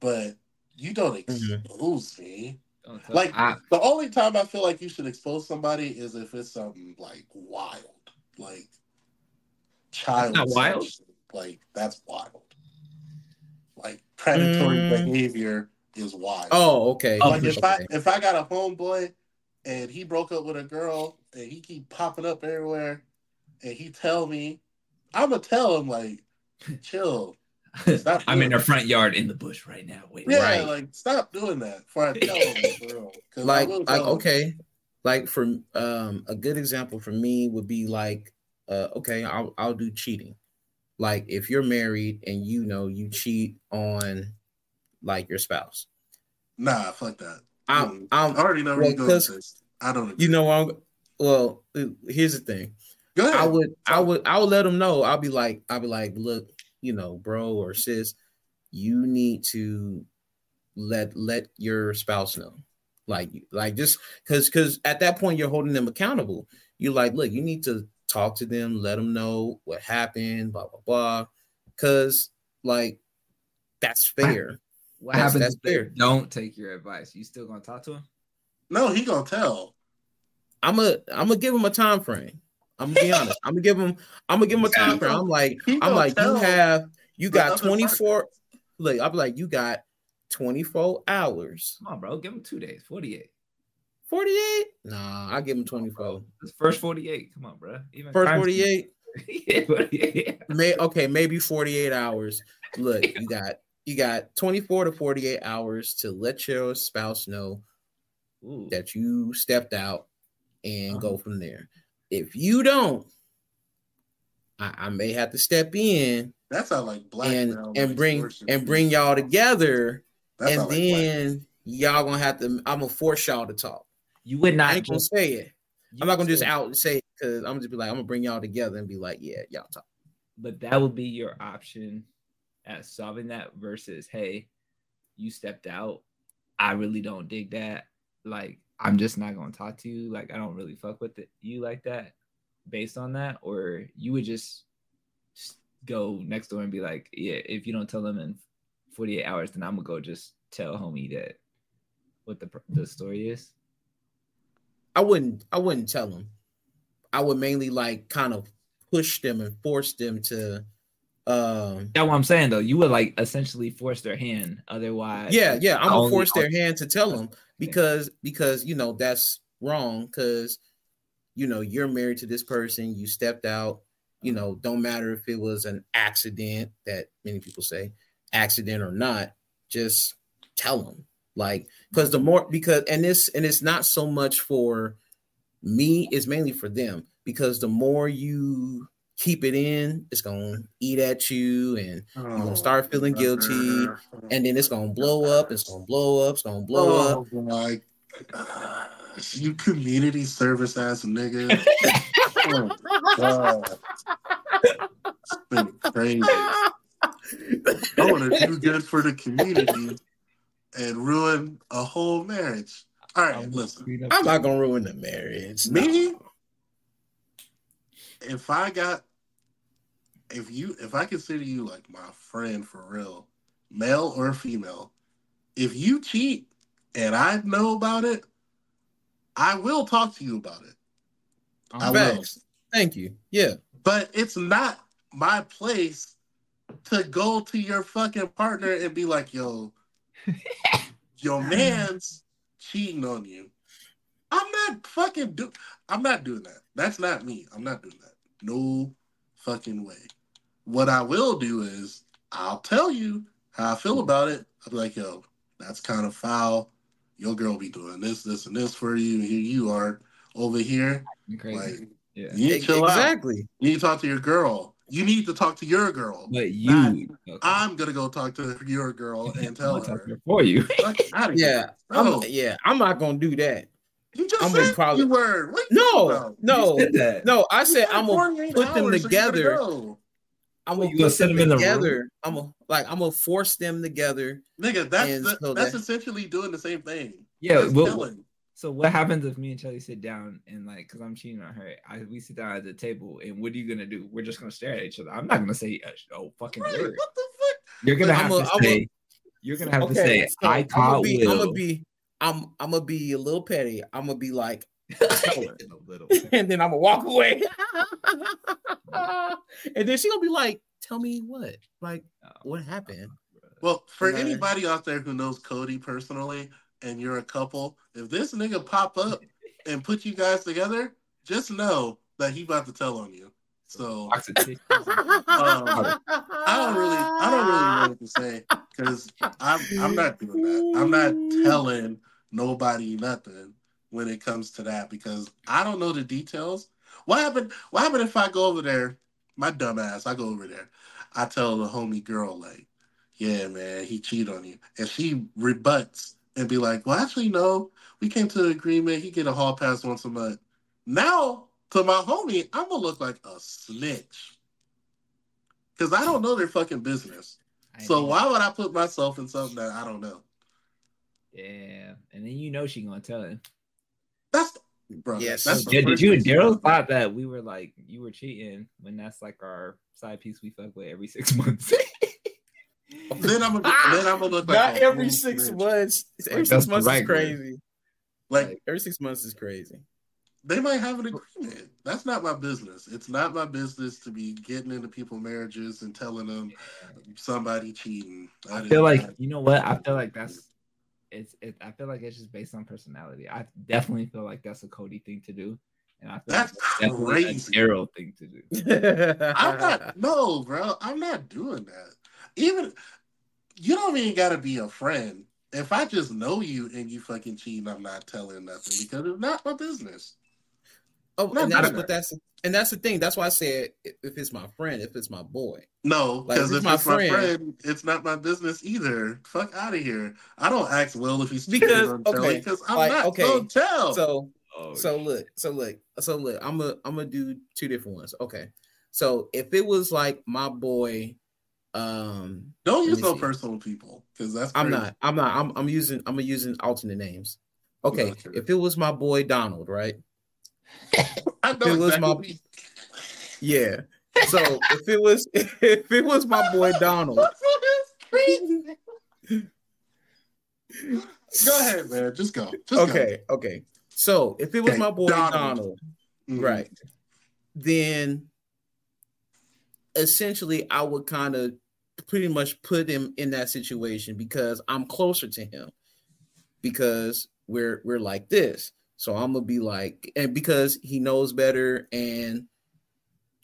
but you don't Mhm. expose me. Don't Like I, the only time I feel like you should expose somebody is if it's something like wild, like child. Wild. Like that's wild. Like predatory Mm. behavior is wild. Oh, okay. Oh, like if I if I got a homeboy and he broke up with a girl and he keep popping up everywhere, and he tell me, I'm gonna tell him like, chill. Stop I'm in doing the front yard in the bush right now. Wait, Yeah, Right. like stop doing that before I tell him for real. 'Cause like like okay like for um a good example for me would be like uh okay I'll I'll do cheating like if you're married and you know you cheat on like your spouse Nah, fuck that. I'm. I'm I already know where well, you 'cause- this. I don't. Agree. you know I'm well here's the thing Go ahead. I would I would I would let them know I'll be like I'll be like look you know bro or sis you need to let let your spouse know like like just because because at that point you're holding them accountable you're like look you need to talk to them let them know what happened blah blah blah because like that's fair what That's- happens that's fair. don't take your advice? You still gonna talk to him? No, he gonna tell. i'm a i'm gonna give him a time frame i'm gonna be honest i'm gonna give him i'm gonna give him a time frame i'm like I'm like, you have you got 24. Look, I'm like, you got 24 hours. Come on, bro. Give him two days. 48. 48? Nah, I give him 24. This first 48. Come on, bro. Even First 48, yeah, 48. may okay, maybe 48 hours. Look, you got you got 24 to 48 hours to let your spouse know Ooh. that you stepped out and go Uh-huh. from there. If you don't, I, I may have to step in That sound like black and and bring and bring y'all together That and sound like black. then y'all gonna have to. I'm gonna force y'all to talk. You would not. I ain't gonna just, say it. I'm not gonna just out and say it because I'm gonna just be like, I'm gonna bring y'all together and be like, yeah, y'all talk. but that would be your option at solving that versus hey you stepped out i really don't dig that like i'm just not going to talk to you like i don't really fuck with it, you like that based on that or you would just s- go next door and be like yeah if you don't tell them in 48 hours then i'm gonna go just tell homie that what the the story is I wouldn't. I wouldn't tell them. I would mainly like kind of push them and force them to. Um. that's what i'm saying though you would like essentially force their hand otherwise Yeah, yeah. I'm gonna force their hand to tell them because because you know that's wrong because you know you're married to this person you stepped out you know don't matter if it was an accident that many people say accident or not just tell them like because the more because and this and it's not so much for me it's mainly for them because the more you keep it in it's gonna eat at you and you're gonna start oh, feeling guilty, uh-huh. and then it's gonna blow up it's gonna blow up it's gonna blow oh, up Oh my God. You community service ass nigga. oh God. It's been crazy. I want to do good for the community and ruin a whole marriage. All right, listen. i'm not gonna ruin the marriage no. Me? If I got, if you, if I consider you like my friend for real, male or female, if you cheat and I know about it, I will talk to you about it. I will. Facts. thank you yeah But it's not my place to go to your fucking partner and be like, yo, your man's cheating on you. I'm not fucking do I'm not doing that. That's not me. I'm not doing that. No fucking way. What I will do is I'll tell you how I feel about it. I'll be like, yo, that's kind of foul. Your girl be doing this, this, and this for you. Here you are over here. Crazy Like, yeah you need to chill out. exactly You need to talk to your girl. You need to talk to your girl. But you, okay. I'm gonna go talk to your girl and tell I'm gonna talk her. to her for you. Fuck outta here. Yeah, No, I'm, yeah, I'm not gonna do that. you just I'm gonna said probably- you were. What you No, about? no, You said that. no. I You said I'm gonna put them hours, so you gotta together. go. I'm gonna you gonna put send them them in the together. I'm gonna like I'm gonna force them together. Nigga, that's the- so that's that- essentially doing the same thing. Yeah, That's well, killing. So what happens if me and Shelly sit down and like, cause I'm cheating on her, I we sit down at the table and what are you gonna do? We're just gonna stare at each other. I'm not gonna say a oh fucking Right, word. what the fuck? You're gonna But have I'm to a- I'm a- say. you're gonna have to say so I I'm caught gonna be, Will. I'm gonna be, I'm, I'm gonna be a little petty. I'm gonna be like, a little. and then I'm gonna walk away. and then she gonna be like, "Tell me what? Like, oh, what happened?" Well, for anybody out there who knows Codi personally and you're a couple, if this nigga pop up and put you guys together, just know that he about to tell on you. So. Um, I don't really, I don't really know what to say because I'm, I'm not doing that. I'm not telling nobody nothing when it comes to that because I don't know the details. What happened? What happened if I go over there? My dumb ass, I go over there. I tell the homie girl like, "Yeah, man, he cheated on you," and she rebuts and be like, "Well, actually, no. We came to an agreement. He get a hall pass once a month." Now to my homie, I'm gonna look like a snitch because I don't know their fucking business. I So think- why would I put myself in something that I don't know? Yeah, and then you know she gonna tell him. That's bro. Yes. That's the Yeah, did you and Daryl thought that we were like you were cheating when that's like our side piece we fuck with every six months? Then I'm gonna then I'm gonna look like Not a every six snitch. months. Every Like, six months right is word. crazy. Like Every six months is crazy. they might have an agreement. That's not my business. It's not my business to be getting into people's marriages and telling them somebody cheating. I That feel like not- you know what? I feel like that's it's it. I feel like it's just based on personality. I definitely feel like that's a Codi thing to do, and I feel That's like definitely crazy. a Daryl thing to do. I'm not no, bro. I'm not doing that. Even you don't even gotta be a friend. If I just know you and you fucking cheating, I'm not telling nothing because it's not my business. Oh, Not and that's better. what that's and that's the thing. That's why I said if if it's my friend, if it's my boy. No, Like, because if if it's it's my my friend- friend, it's not my business either. Fuck out of here. I don't ask Will if he's cheating Because- on okay, because I'm like, not okay, gonna tell. So Oh, so look, so look, so look, I'm a I'm gonna do two different ones. Okay. So if it was like my boy, um don't use no see. personal people because that's I'm not, I'm not, I'm I'm using I'm using alternate names. Okay, Okay. if it was my boy Donald, right? I know it was my- Yeah. So if it was if it was my boy Donald, Go ahead, man. Just go. Just go. okay, okay. So if it was Okay, my boy Donald. Donald, Mhm. right, then essentially I would kind of pretty much put him in that situation because I'm closer to him because we're we're like this. So I'm gonna be like, and because he knows better, and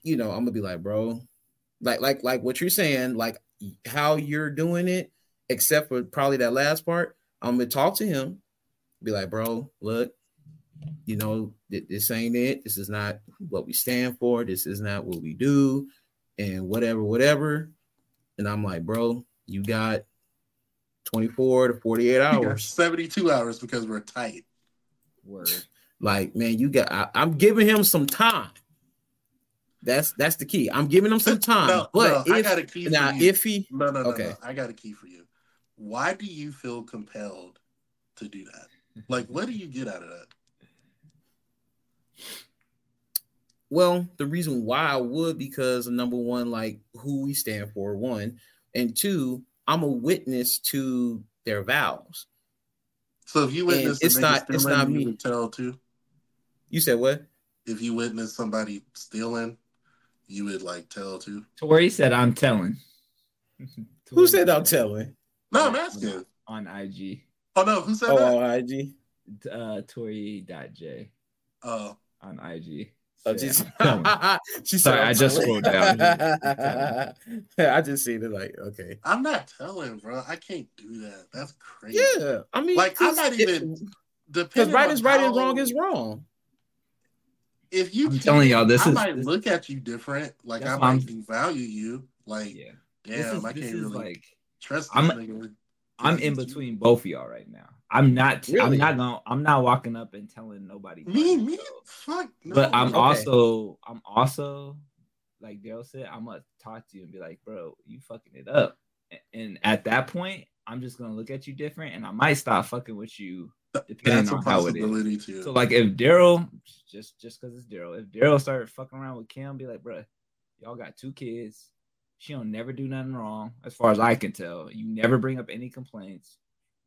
you know, I'm gonna be like, bro, like like like what you're saying, like how you're doing it, except for probably that last part. I'm gonna talk to him, be like, bro, look, you know, th- this ain't it. This is not what we stand for. This is not what we do, and whatever, whatever. And I'm like, bro, you got 24 to 48 hours. 72 hours because we're tight. word. Like, man, you got. I, I'm giving him some time. That's that's the key. I'm giving him some time. No, but no, I if, got a key for now, you. if he, No, no, no, Okay. no. I got a key for you. Why do you feel compelled to do that? Like, what do you get out of that? Well, the reason why I would because number one, like who we stand for, one, and two, I'm a witness to their vows. So if you witness it's not- it's not you me. would tell too. You said what? If you witness somebody stealing, you would like tell too. Tori said, "I'm telling." Who said I'm telling? No, I'm asking. on IG. Oh no, who said Oh, that? on IG. Uh, Tori.j Oh, on IG. Oh, said, just, "I'm she Sorry, said, I I'm just telling. scrolled down. I just seen it like, okay. I'm not telling, bro. I can't do that. That's crazy. Yeah, I mean, Like, I'm 'cause not even- because right is right and wrong is wrong. if you I'm cheat, telling y'all, this I is- might this- look at you different. Like I why I'm- might devalue you. Like Yeah. Damn, is, I can't really like, trust. I'm. I'm in between both of y'all right now. I'm not. I'm not gonna. I'm not walking up and telling nobody. Me, me, fuck. No. But I'm Okay. also. I'm also. Like Daryl said, I'm gonna talk to you and be like, bro, you fucking it up. And at that point, I'm just gonna look at you different, and I might stop fucking with you depending that's on how it is. too. So like if Daryl, just just because it's Daryl, if Daryl started fucking around with Kim, be like, bruh, y'all got two kids. She don't never do nothing wrong, as far as I can tell. You never bring up any complaints.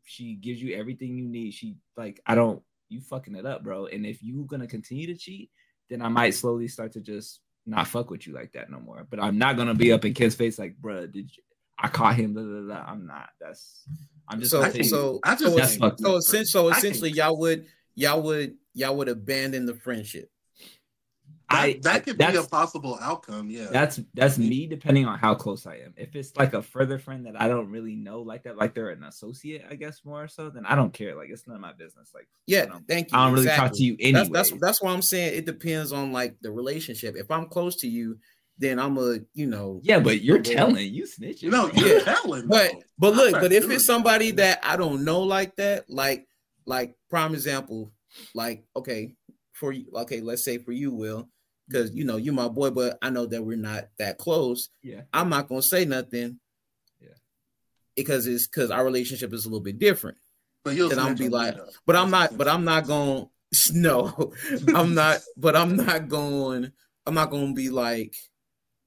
She gives you everything you need. She like, I don't, you fucking it up, bro. And if you gonna continue to cheat, then I might slowly start to just not fuck with you like that no more. But I'm not gonna be up in Kim's face like, bruh, did you, I caught him? Blah, blah, blah. I'm not. That's I'm just so I just so, so, so essentially y'all would y'all would y'all would abandon the friendship. That, I that could be a possible outcome. Yeah. That's that's me depending on how close I am. If it's like a further friend that I don't really know like that, like they're an associate, I guess more so, then I don't care. Like it's none of my business. Like Yeah, thank you. I don't really talk to you anyway. That's that's that's why I'm saying it depends on like the relationship. If I'm close to you, then I'm a you know yeah, but you're Yeah. telling you snitching. no, you're Yeah. telling. But though. but look, but if it's somebody that I don't know like that, like like prime example, like okay, for you, okay, let's say for you, Will, because you know you're my boy, but I know that we're not that close. yeah, I'm not gonna say nothing. Yeah. Because it's because our relationship is a little bit different. but you'll then I'm snitch be like- though. But I'm not, but I'm not going to, no, I'm not, but I'm not going, I'm not gonna be like,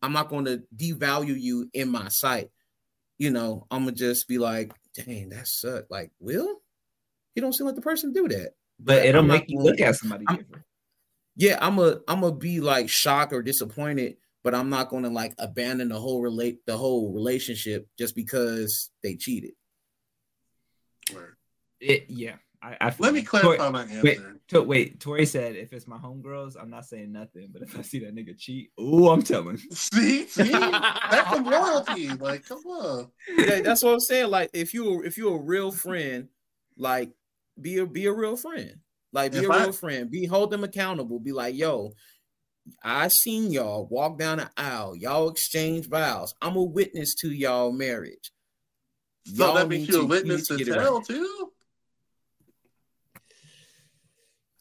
I'm not gonna devalue you in my sight. You know, I'm gonna just be like, dang, that sucked. Like, Will, you don't seem like the person to do that. but it'll I'm make you gonna- look at somebody I'm- different. Yeah, I'm a I'm gonna be like shocked or disappointed, but I'm not gonna like abandon the whole relate the whole relationship just because they cheated. It, yeah, I, I feel Let me you. clarify Tori- my answer. Wait, to, wait, Tori said if it's my homegirls, I'm not saying nothing. But if I see that nigga cheat, ooh, I'm telling. See, see, that's some loyalty. Like, come on. yeah, that's what I'm saying. Like, if you if you're a real friend, like be a be a real friend. Like, be If a I- real friend. Be hold them accountable. Be like, yo, I seen y'all walk down the aisle. Y'all exchange vows. I'm a witness to y'all marriage. So that makes you a witness to it tell right. too.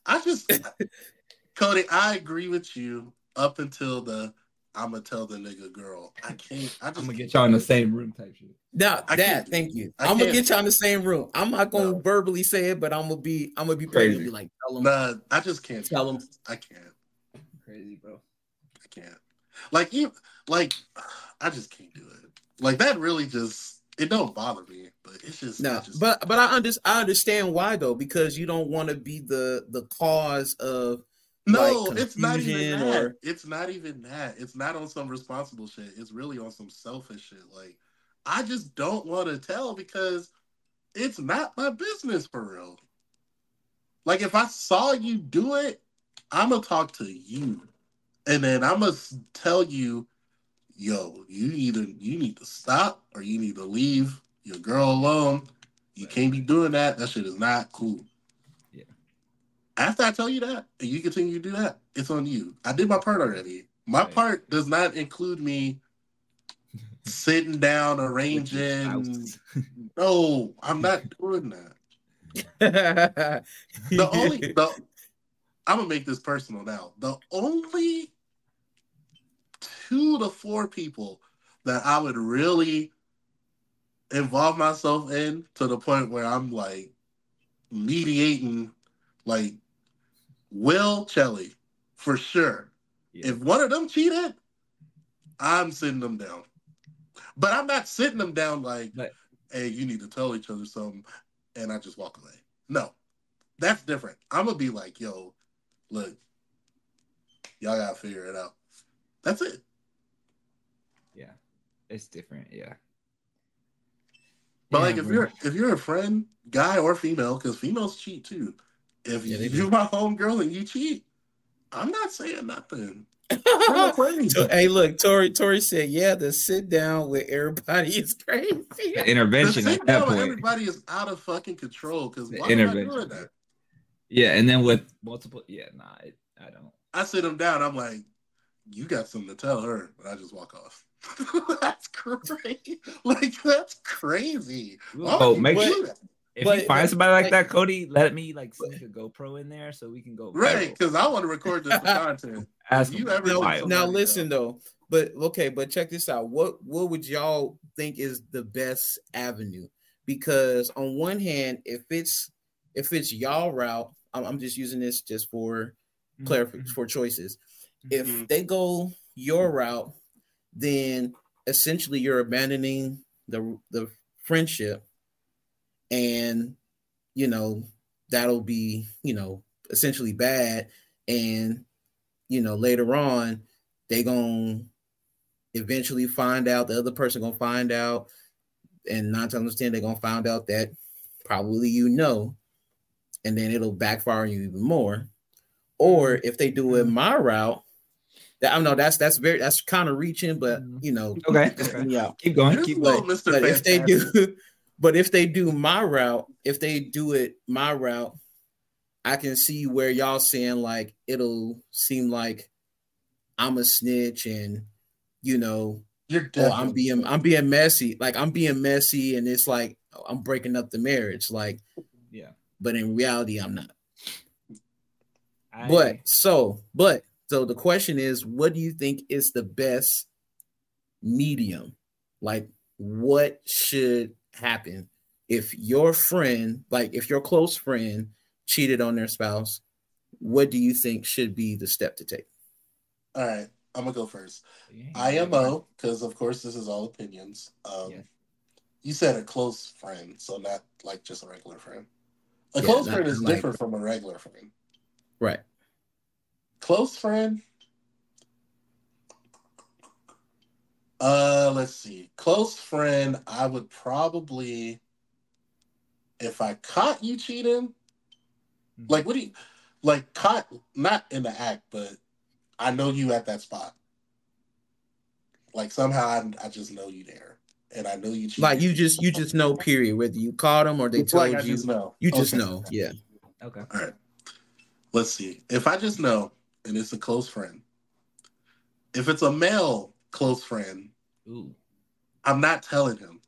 I just, Codi, I agree with you up until the I'm gonna tell the nigga girl. I can't. I just I'm gonna get y'all in the same room type shit. Now I that, thank you. I I'm gonna get y'all in the same room. I'm not gonna No. verbally say it, but I'm gonna be I'm gonna be Crazy. crazy. Be like, tell them. Nah, I just can't Tell do 'em. it. I can't. Crazy, bro. I can't. Like you, like I just can't do it. Like that really just it don't bother me, but it's just No, I just, but but I under, I understand why though because you don't want to be the the cause of no, like, it's not even confusion that. or- It's not even that. It's not on some responsible shit. It's really on some selfish shit. Like I just don't want to tell because it's not my business for real. Like if I saw you do it, I'm gonna talk to you, and then I'm gonna tell you, yo, you either you need to stop or you need to leave your girl alone. You can't be doing that. That shit is not cool. After I tell you that, and you continue to do that, it's on you. I did my part already. My Right. part does not include me sitting down, arranging. No, I'm not doing that. the The only the I'm gonna make this personal now. The only two to four people that I would really involve myself in to the point where I'm like mediating, like Will Shelly for sure. Yeah. If one of them cheated, I'm sitting them down. But I'm not sitting them down like, But- hey, you need to tell each other something, and I just walk away. No, that's different. I'm gonna be like, yo, look, y'all gotta figure it out. That's it. yeah, it's different. Yeah. But Yeah, like, if bro. you're if you're a friend, guy or female, because females cheat too. If Yeah, you do. my homegirl and you cheat, I'm not saying nothing. I'm not crazy. So, hey, look, Tori. Tori said, "Yeah, the sit down with everybody is crazy." The The intervention sit at that down with point. everybody is out of fucking control. Because The why am I doing that? Yeah, and then with multiple, yeah, nah, it, I don't. I sit them down. I'm like, you got something to tell her, but I just walk off. that's crazy. Like that's crazy. Why Oh, make sure- that? If But- you find somebody like like- that, Codi, let me like sneak a GoPro in there so we can go Right, because I want to record this for content. Ask If you ever to now, now listen though. But okay, but check this out. What what would y'all think is the best avenue? Because on one hand, if it's if it's y'all route, I'm, I'm just using this just for Mm-hmm. clarif- for choices. If Mhm. they go your route, then essentially you're abandoning the the friendship, and you know that'll be you know essentially bad, and you know later on they gonna eventually find out the other person gonna find out, and nine times out of ten they're gonna find out that probably you know, and then it'll backfire on you even more. Or mm-hmm. if they do it my route, that I know that's that's very that's kind of reaching, but mm-hmm. you know, Okay, okay. yeah. Keep going. Keep going. little Mr. But if they do, but if they do my route, if they do it my route, I can see where y'all saying like it'll seem like I'm a snitch and you know, you're oh, I'm being I'm being messy, like I'm being messy, and it's like I'm breaking up the marriage, like. Yeah. But in reality, I'm not. I- But so, but so the question is, what do you think is the best medium? Like, what should happen if your friend, like if your close friend cheated on their spouse? What do you think should be the step to take? All right, I'm gonna go first. Yeah. IMO, because of course this is all opinions. Um, Yeah. You said a close friend, so not like just a regular friend. A Yeah, close friend is like- different from a regular friend. Right. Close friend. Uh, let's see. Close friend, I would probably, if I caught you cheating, Mhm. like what do you, like caught not in the act, but I know you at that spot. Like somehow I, I just know you there, and I know you. Cheated. Like you just you just know, period. Whether you caught them or they It's like told I you, just know. you just Okay. know. Yeah. Okay. All right. Let's see. If I just know, and it's a close friend, if it's a male close friend, Ooh. I'm not telling him.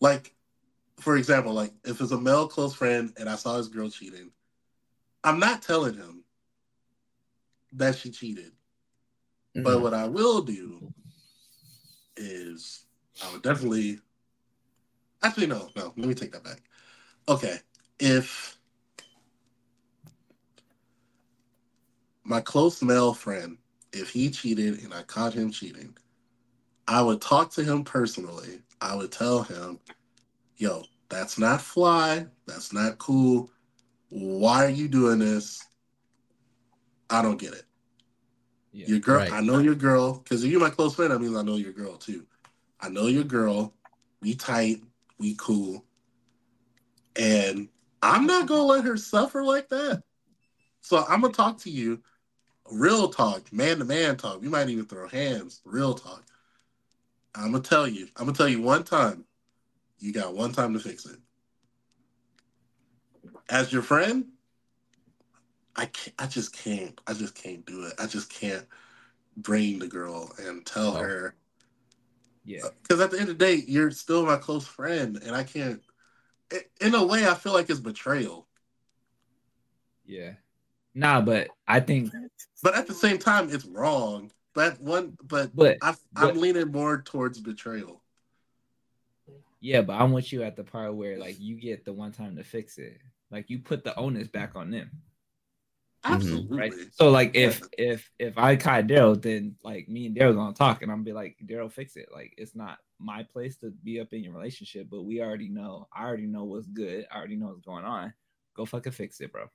Like, for example, like if it's a male close friend and I saw his girl cheating, I'm not telling him that she cheated. But Mhm. what I will do is I would definitely actually no, no, let me take that back. Okay. If my close male friend, if he cheated and I caught him cheating, I would talk to him personally. I would tell him, yo, that's not fly. That's not cool. Why are you doing this? I don't get it. Yeah. Your girl, Right. I know your girl, because if you're my close friend, that means I know your girl too. I know your girl. We tight. We cool. And I'm not gonna let her suffer like that. So I'm gonna talk to you, real talk, man to man talk. We might even throw hands, real talk. I'm gonna tell you. I'm gonna tell you one time. You got one time to fix it. As your friend, I can't. I just can't. I just can't do it. I just can't bring the girl and tell Oh. her Yeah. Uh, because at the end of the day, you're still my close friend, and I can't. In a way, I feel like it's betrayal, Yeah. Nah, but I think but at the same time, it's wrong. But one, but but I, but- I'm leaning more towards betrayal. yeah, but I'm with you at the part where like you get the one time to fix it. Like you put the onus back on them. Mm-hmm. Absolutely. right? So like if if if I caught Daryl, then like me and Daryl gonna talk, and I'm gonna be like, Daryl, fix it. Like it's not my place to be up in your relationship, but we already know. I already know what's good. I already know what's going on. Go fucking fix it, bro.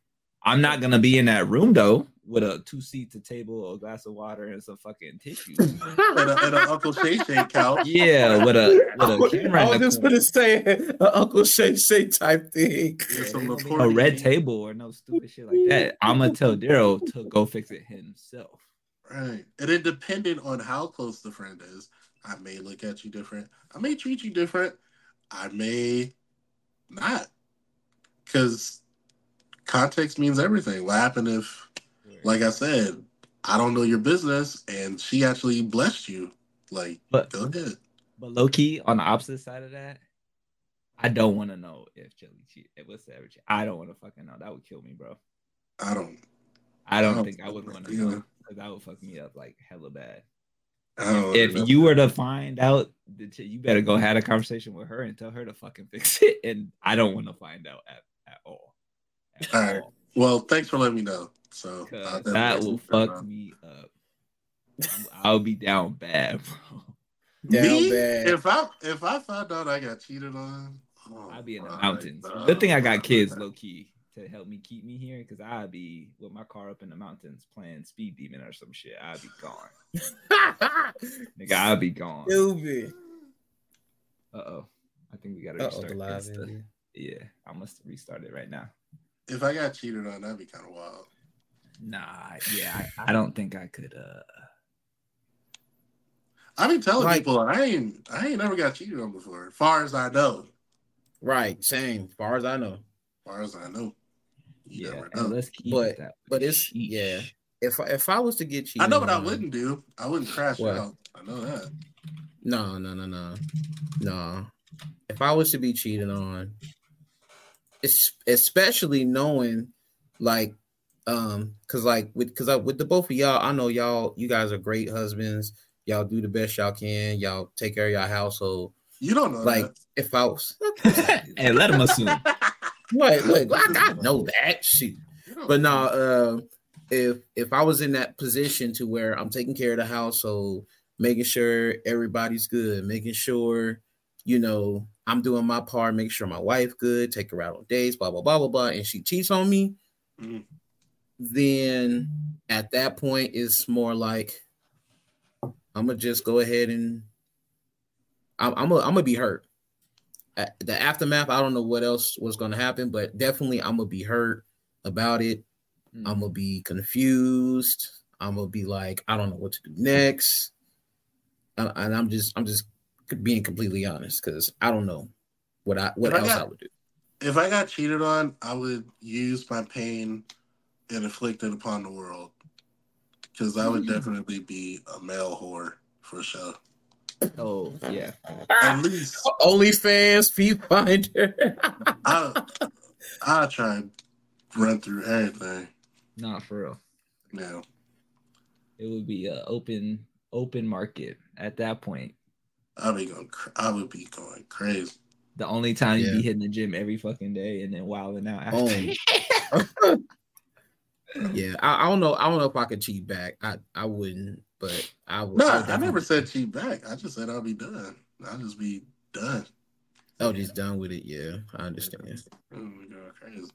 I'm not gonna be in that room though with a two seats, a table, a glass of water, and some fucking tissue. and, a, and a Uncle Shay Shay couch. yeah, with a with a camera. I was just corner. gonna say an Uncle Shay Shay type thing. With a red table or no stupid shit like that. I'm gonna tell Daryl to go fix it himself. Right. And then depending on how close the friend is, I may look at you different. I may treat you different. I may not. Because context means everything. What happened if like I said, I don't know your business, and she actually blessed you. Like, But- go ahead. But low key, on the opposite side of that, I don't want to know if Shelly cheat. If what's the average? I don't want to fucking know. That would kill me, bro. I don't. I don't I don't think I would want to you. know because that would fuck me up like hella bad. I don't If know. you were to find out, you better go have a conversation with her and tell her to fucking fix it. And I don't want to find out at, at all. At All right. all. well, thanks for letting me know. So I'll that will keep that in fuck mind. me up. I'll be down bad, bro. Down Me? bad. If I if I found out I got cheated on, oh I'll be in the my mountains. God. Good thing I got kids low key to help me keep me here because I'd be with my car up in the mountains playing Speed Demon or some shit. I'd be gone. Nigga, I'd be gone. Uh oh. I think we gotta Uh-oh, restart the live Insta. Yeah, I must restart it right now. If I got cheated on, that'd be kind of wild. Nah, yeah, I, I don't think I could uh I be telling Like- people I ain't I ain't never got cheated on before. As far as I know. Right, same. As far as I know. As far as I know. You yeah, know. let's keep But- that way. but it's- Sheesh. yeah. If I, if I was to get cheated, I know what I wouldn't do. I wouldn't crash What? out. I know that. No, no, no, no, no. If I was to be cheated on, it's especially knowing, like, um, cause like with cause I, with the both of y'all, I know y'all, you guys are great husbands. Y'all do the best y'all can. Y'all take care of your household. You don't know Like, that. if I was, and let him assume. wait, wait, I, I know that shit. But know. no, um, if if I was in that position to where I'm taking care of the household, making sure everybody's good, making sure you know I'm doing my part, make sure my wife good, take her out on dates, blah blah blah blah blah, and she cheats on me, Mhm. then at that point it's more like I'm gonna just go ahead and I'm I'm gonna, I'm gonna be hurt. At the aftermath, I don't know what else was gonna happen, but definitely I'm gonna be hurt about it. I'm gonna be confused. I'm gonna be like, I don't know what to do next, Uh, and I'm just, I'm just being completely honest because I don't know what I what If I else got- I would do. if I got cheated on, I would use my pain and inflict it upon the world. Because I would Mm. definitely be a male whore for sure. Oh yeah. At least OnlyFans, fee finder. I I try and run through everything. Not for real. No, It would be a open open market at that point. I'd be going I would be going crazy. The only time you'd be hitting the gym every fucking day and then wilding out after. Oh. yeah, I, I don't know. I don't know if I could cheat back. I I wouldn't, but I would. No, I, I never said cheat back. I just said I'll be done. I'll just be done. I was just done with it. Yeah, I understand. Mm, we going crazy.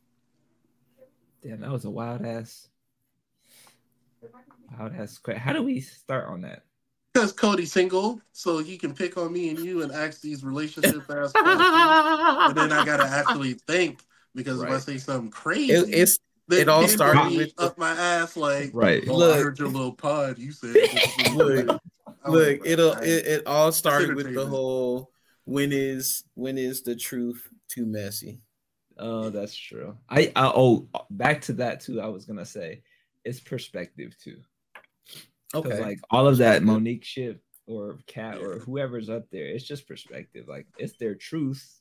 Damn, that was a wild ass. Wild ass. How do we start on that? Because Codi's single, so he can pick on me and you and ask these relationship ass questions. But then I gotta actually think because if I Right. say something crazy, It, it's it all started be with the- up my ass like Right. Oh, I Look. heard your little pod. You said Look, look. It'll "Dang." it, it all started with the whole when is when is the truth too messy? Oh, that's true. I, I oh back to that too. I was gonna say it's perspective too. Because like all of that Mo'Nique shit or Katt or whoever's up there, it's just perspective. Like it's their truth.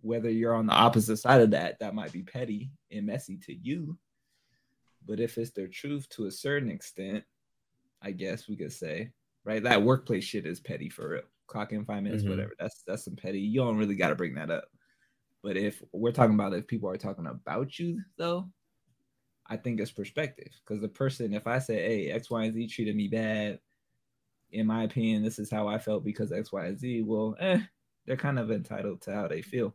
Whether you're on the opposite side of that, that might be petty and messy to you. But if it's their truth to a certain extent, I guess we could say, right? That workplace shit is petty for real. Clock in five minutes, Mhm. whatever. That's that's some petty. You don't really got to bring that up. But if we're talking about if people are talking about you though, I think it's perspective. Because the person, if I say, hey, X, Y, and Z treated me bad, in my opinion, this is how I felt because X, Y, and Z, well, eh, they're kind of entitled to how they feel.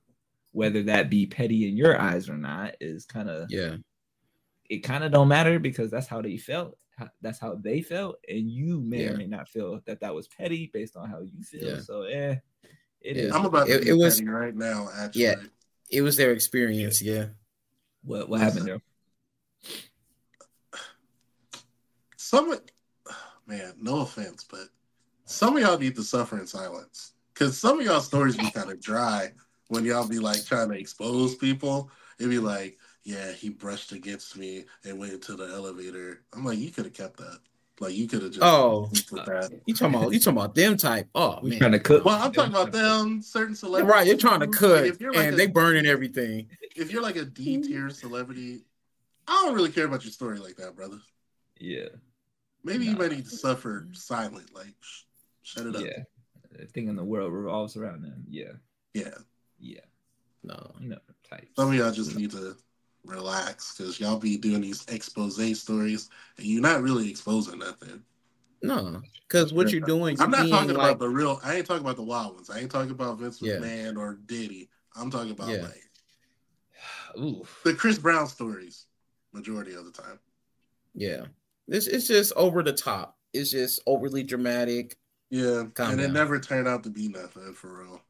Whether that be petty in your eyes or not is kind of Yeah, it kind of don't matter because that's how they felt. That's how they felt, and you may Yeah. or may not feel that that was petty based on how you feel. Yeah. So, eh, it Yeah. is. I'm about to It- it was- right now. Actually, Yeah. it was their experience. Yeah, What what happened there? Some of- man, no offense, but some of y'all need to suffer in silence because some of y'all stories be kind of dry when y'all be like trying to expose people. It'd be like, yeah, he brushed against me and went into the elevator. I'm like, you could have kept that. Like you could have just Oh, with that. Uh, you talking about you talking about them type? Oh We man, trying to cook. Well, I'm talking about them certain celebrities. right? You're trying to Like, cut, if you're like and a- they burning everything. if you're like a D tier celebrity, I don't really care about your story like that, brother. Yeah, Maybe you might need to suffer silent, like sh- shut it up. yeah. The thing in the world revolves around them. Yeah, Yeah. yeah. No, No know, type. Some of y'all just need to relax because y'all be doing these expose stories and you're not really exposing nothing. no, because what you're doing, you're I'm not being talking like, about the real. I ain't talking about the wild ones. I ain't talking about Vince Yeah. McMahon or Diddy. I'm talking about Yeah. like Ooh, the Chris Brown stories, majority of the time. yeah, it's it's just over the top. It's just overly dramatic. Yeah, Calm and it down. never turned out to be nothing for real.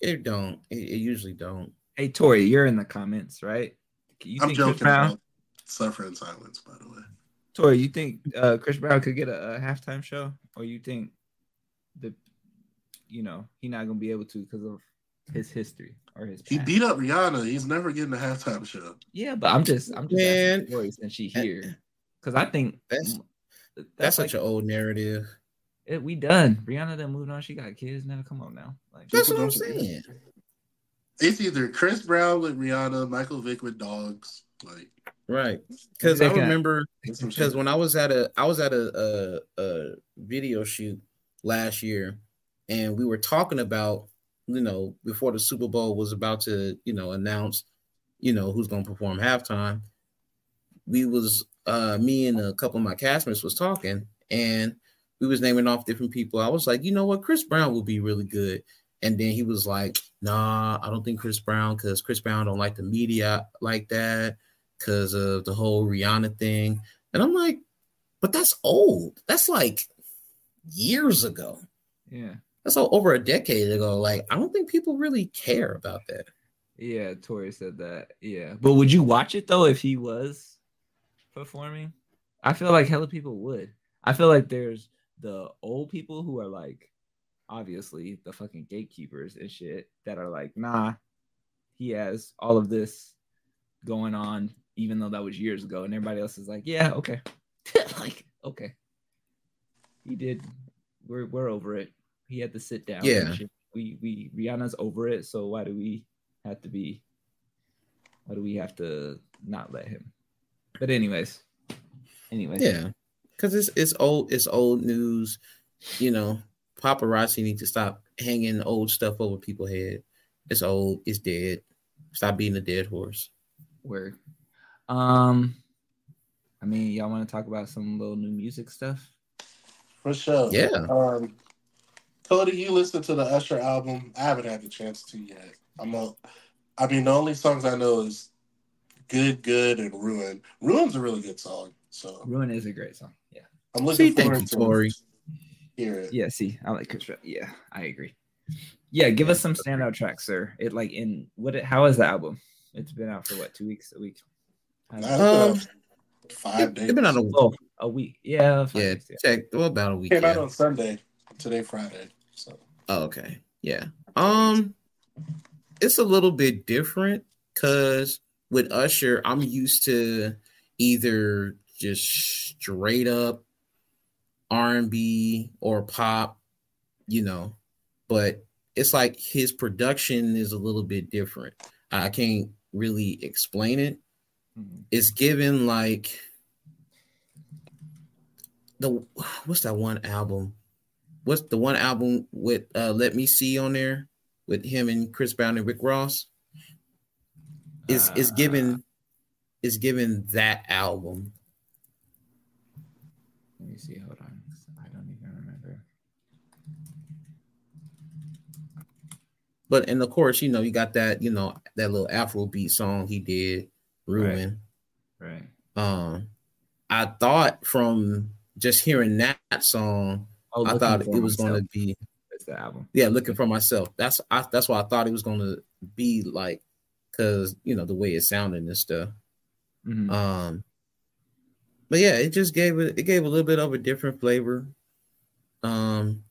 It don't. It, it usually don't. Hey Tori, you're in the comments, right? You I'm think Chris joking Brown? about suffering silence, by the way. Tori, you think uh, Chris Brown could get a, a halftime show, or you think the, you know, he not gonna be able to because of his history or his? He past? beat up Rihanna. He's never getting a halftime show. Yeah, but I'm just, I'm just Man. asking since she here, because I think That's- that's, That's like, such an old narrative. it, we done. Rihanna then moved on. She got kids now. Come on now, like That's what I'm saying. It's either Chris Brown with Rihanna, Michael Vick with dogs. Like Right. Because I remember because when I was at a I was at a, a a video shoot last year, and we were talking about you know before the Super Bowl was about to you know announce you know who's going to perform halftime. We was uh me and a couple of my castmates was talking, and we was naming off different people. I was like, you know what, Chris Brown will be really good. And then he was like, nah, I don't think Chris Brown because Chris Brown don't like the media like that because of the whole Rihanna thing. And I'm like, but that's old. That's like years ago. yeah, That's all over a decade ago. Like, I don't think people really care about that. yeah. Tori said that. Yeah, but would you watch it though if he was performing? I feel like hella people would. I feel like there's the old people who are like, obviously the fucking gatekeepers and shit that are like, nah, he has all of this going on, even though that was years ago, and everybody else is like, yeah, okay, like okay, he did. We're we're over it. He had to sit down. Yeah. we we Rihanna's over it. So why do we have to be? Why do we have to not let him? But anyways, anyways, Yeah. Because it's it's old, it's old news. You know, paparazzi need to stop hanging old stuff over people's head. It's old, it's dead. Stop being a dead horse. Word. Um, I mean, y'all want to talk about some little new music stuff? For sure. Yeah. Um, Codi, you listen to the Usher album. I haven't had the chance to yet. I'm a, I mean, the only songs I know is "Good, Good" and "Ruin." "Ruin's" a really good song, so Ruin is a great song. Yeah. I'm looking See, thank forward you, to Tori. hear it. Yeah. See, I like Chris. Yeah, I agree. Yeah, give us some standout tracks, sir. It like in what? It, how is the album? It's been out for what? Two weeks? A week? How- That's Um, five It, days. has been out a Oh, a week. Yeah. five yeah, weeks, yeah. check well, about a week. Came out yeah. on Sunday. Today, Friday. So Oh, okay. Yeah. Um it's a little bit different cuz with Usher, I'm used to either just straight up R&B or pop, you know. But it's like his production is a little bit different. I can't really explain it. Mhm. It's given like the what's that one album? What's the one album with uh Let Me See on there with him and Chris Brown and Rick Ross? Is is Uh, given is given that album. Let me see. Hold on. I don't even remember. But and of course, you know, you got that, you know, that little Afro beat song he did, Ruin. Right. Right. Um I thought from just hearing that song, Oh, I thought it was going to be. The album. Yeah, looking for myself. That's I, that's why I thought it was going to be like, cause you know the way it sounded and stuff. Mm-hmm. Um, but yeah, it just gave it it gave a little bit of a different flavor. Um,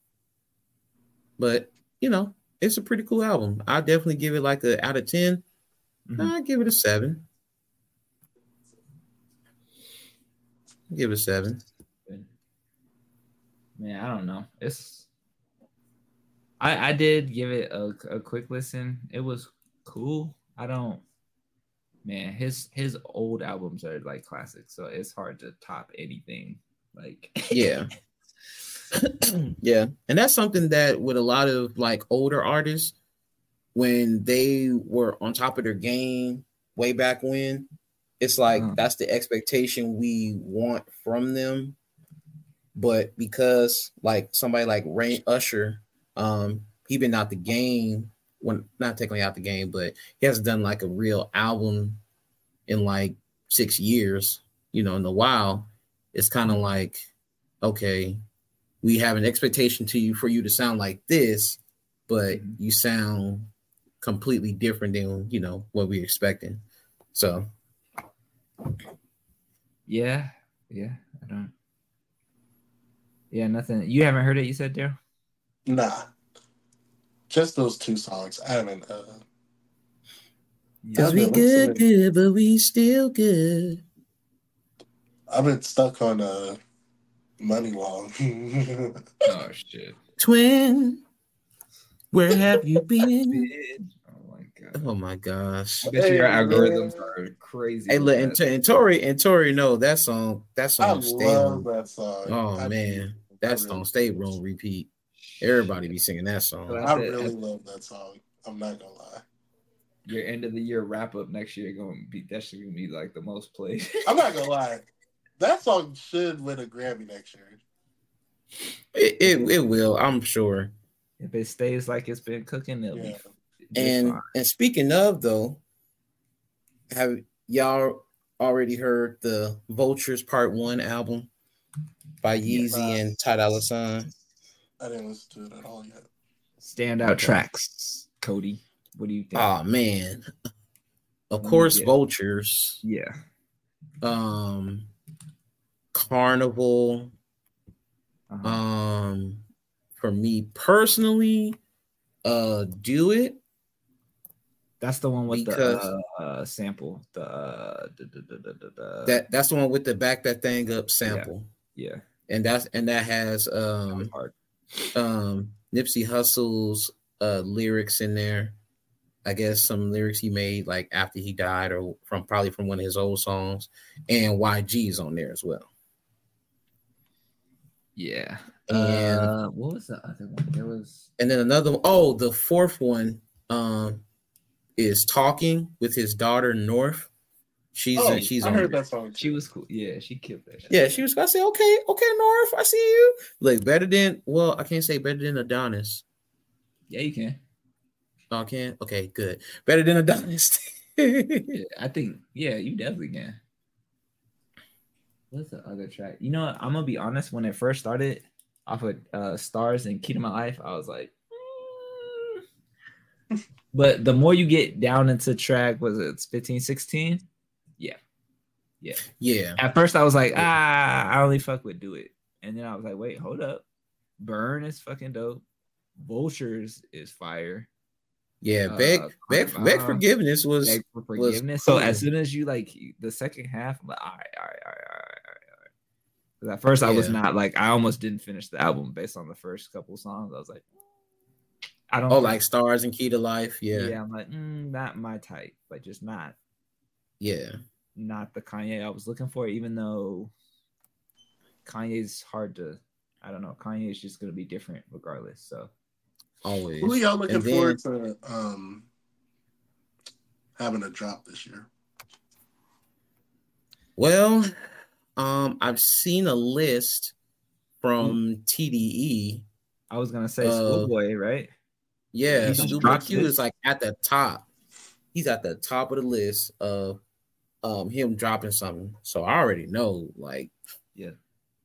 but you know, it's a pretty cool album. I definitely give it like a out of 10 mm-hmm. I give it a seven. Give it a seven. Man, I don't know. It's I I did give it a, a quick listen. It was cool. I don't man, his his old albums are like classics, so it's hard to top anything. Like Yeah. yeah. And that's something that with a lot of like older artists, when they were on top of their game way back when, it's like Mm. that's the expectation we want from them. But because like somebody like Rain Usher, um, he been out the game when not technically out the game, but he hasn't done like a real album in like six years, you know, in a while. It's kind of like, okay, we have an expectation to you for you to sound like this, but you sound completely different than you know what we expecting. So yeah, yeah, I don't yeah, nothing. You haven't heard it, you said, Daryl? Nah. Just those two songs. I haven't. Uh, Yeah. Cause we good, good, but we still good. I've been stuck on uh, Money Long. Oh shit. Twin, where have you been? Oh my god. Oh my gosh. I bet you your algorithms man. are crazy. Hey, with look, and, and Tori and Tori know that song. That I song stay love on. that song. Oh I man, do. That I song really- stay on repeat. Everybody be singing that song. I That's it. really love that song. I'm not gonna lie. your end of the year wrap up next year gonna be that shit gonna be like the most played. I'm not gonna lie. That song should win a Grammy next year. It, it it will, I'm sure. if it stays like it's been cooking, it'll Yeah. be just And fine. and speaking of though, have y'all already heard the Vultures Part One album by Yes. Yeezy and Ty Dolla Sign? I didn't listen to it at all yet. standout tracks. Codi, what do you think? Oh man, of Mm, course, yeah. Vultures. yeah, Um, Carnival. uh-huh. Um, for me personally, uh, do it. that's the one with because- the uh, uh, sample. The uh, the, the, the, the, the, the- That that's the one with the back that thing up sample, yeah, and that's and that has that um hard. um Nipsey Hussle's uh lyrics in there. I guess some lyrics he made like after he died, or from probably from one of his old songs, and YG's on there as well. Yeah. And uh, what was the other one? There was and then another one, oh, the fourth one um is talking with his daughter North. She's oh, she's I heard that song. she was cool. Yeah, she killed that. Shit. Yeah, she was. I say, okay, okay, North, I see you. Like better than well, I can't say better than Adonis. yeah, you can. Oh, I can. Okay, good. Better than Adonis. Yeah, I think. Yeah, you definitely can. What's the other track? You know, what? I'm gonna be honest. When it first started, off of uh, Stars and Key to My Life, I was like. "Mm." but the more you get down into track, was it 15, 16? Yeah, Yeah. At first, I was like, ah, I only fuck with Do It, and then I was like, wait, hold up, Burn is fucking dope. Vultures is fire. yeah. Uh, Beg, beg, beg uh, forgiveness was Beg for was forgiveness. So as soon as you like the second half, I'm like, all right, all right, all right, all right, all right, all right. 'Cause at first I was not like I almost didn't finish the album based on the first couple songs. I was like, I don't oh think- like stars and key to life. yeah. Yeah, I'm like, mm, not my type, like just not yeah. Not the Kanye I was looking for, even though Kanye's hard to I don't know, Kanye's just gonna be different regardless. So Always. Who are y'all looking then- forward to um, having a drop this year? Well, um, I've seen a list from TDE. I was gonna say Uh, Schoolboy, right? Yeah, He just Schoolboy Q it. is like at the top. He's at the top of the list of um him dropping something. So I already know, like, Yeah.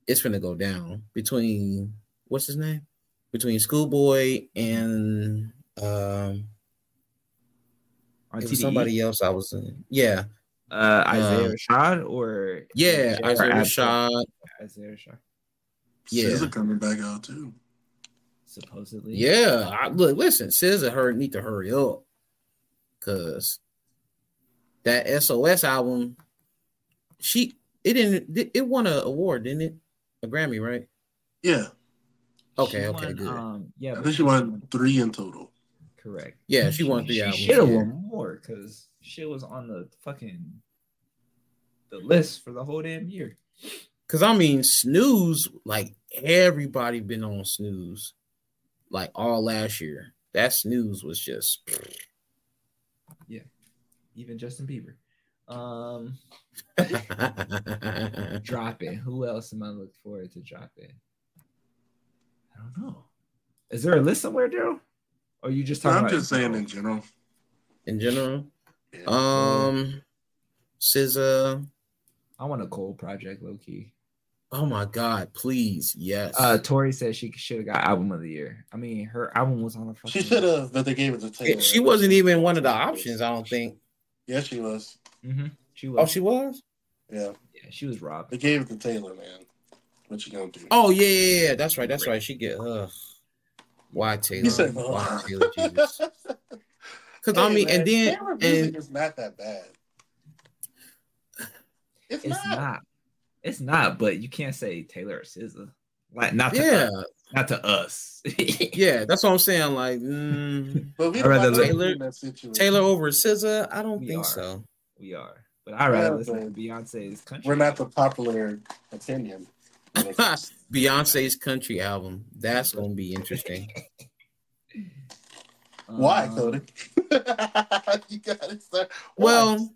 it's gonna go down between what's his name? Between Schoolboy and um On it was somebody else I was in. Yeah, uh Isaiah Um, Rashad or yeah, or Isaiah Abdul- Rashad. Isaiah Rashad, Yeah. SZA coming back out too. supposedly. Yeah, I, look, listen, SZA hurry need to hurry up, cause that SOS album, she It didn't. It won an award, didn't it? A Grammy, right? Yeah, Okay, She okay, won, good. Um, yeah, I think she won three in total. Correct. Yeah, she won three She albums. should have yeah. won more because she was on the fucking the list for the whole damn year. Cause I mean, snooze, like everybody been on snooze, like all last year. That snooze was just Even Justin Bieber. Um, dropping. Who else am I looking forward to dropping? I don't know. Is there a list somewhere, Daryl? Or you just talking I'm about just saying in general. in general. Yeah. Um, SZA. I want a Cole project, low key. Oh my God, please, yes. Uh, Tori said she should have got album of the year. I mean, her album was on the fucking. she should have, but they gave it to Taylor. she wasn't even one of the options. I don't think. Yeah, she was. hmm She was. Oh, she was. Yeah, yeah, she was robbed. they gave it to Taylor, man. What you gonna do? Oh yeah, yeah, yeah. That's right. That's right. She get. Uh, why Taylor? He said, Why Taylor? Jesus. Because I mean, man, and then Taylor and is not that bad. It's, It's not. not. It's not. But you can't say Taylor or SZA. Like not to yeah, us, not to us. yeah. That's what I'm saying. Like mm, But we rather Taylor in that situation. Taylor over SZA. I don't We think are. so. we are. But I'd rather Yeah, listen to Beyonce's country. We're not the popular opinion. Beyonce's country album. That's gonna be interesting. Why, Um, Codi? you got it, sir. Well,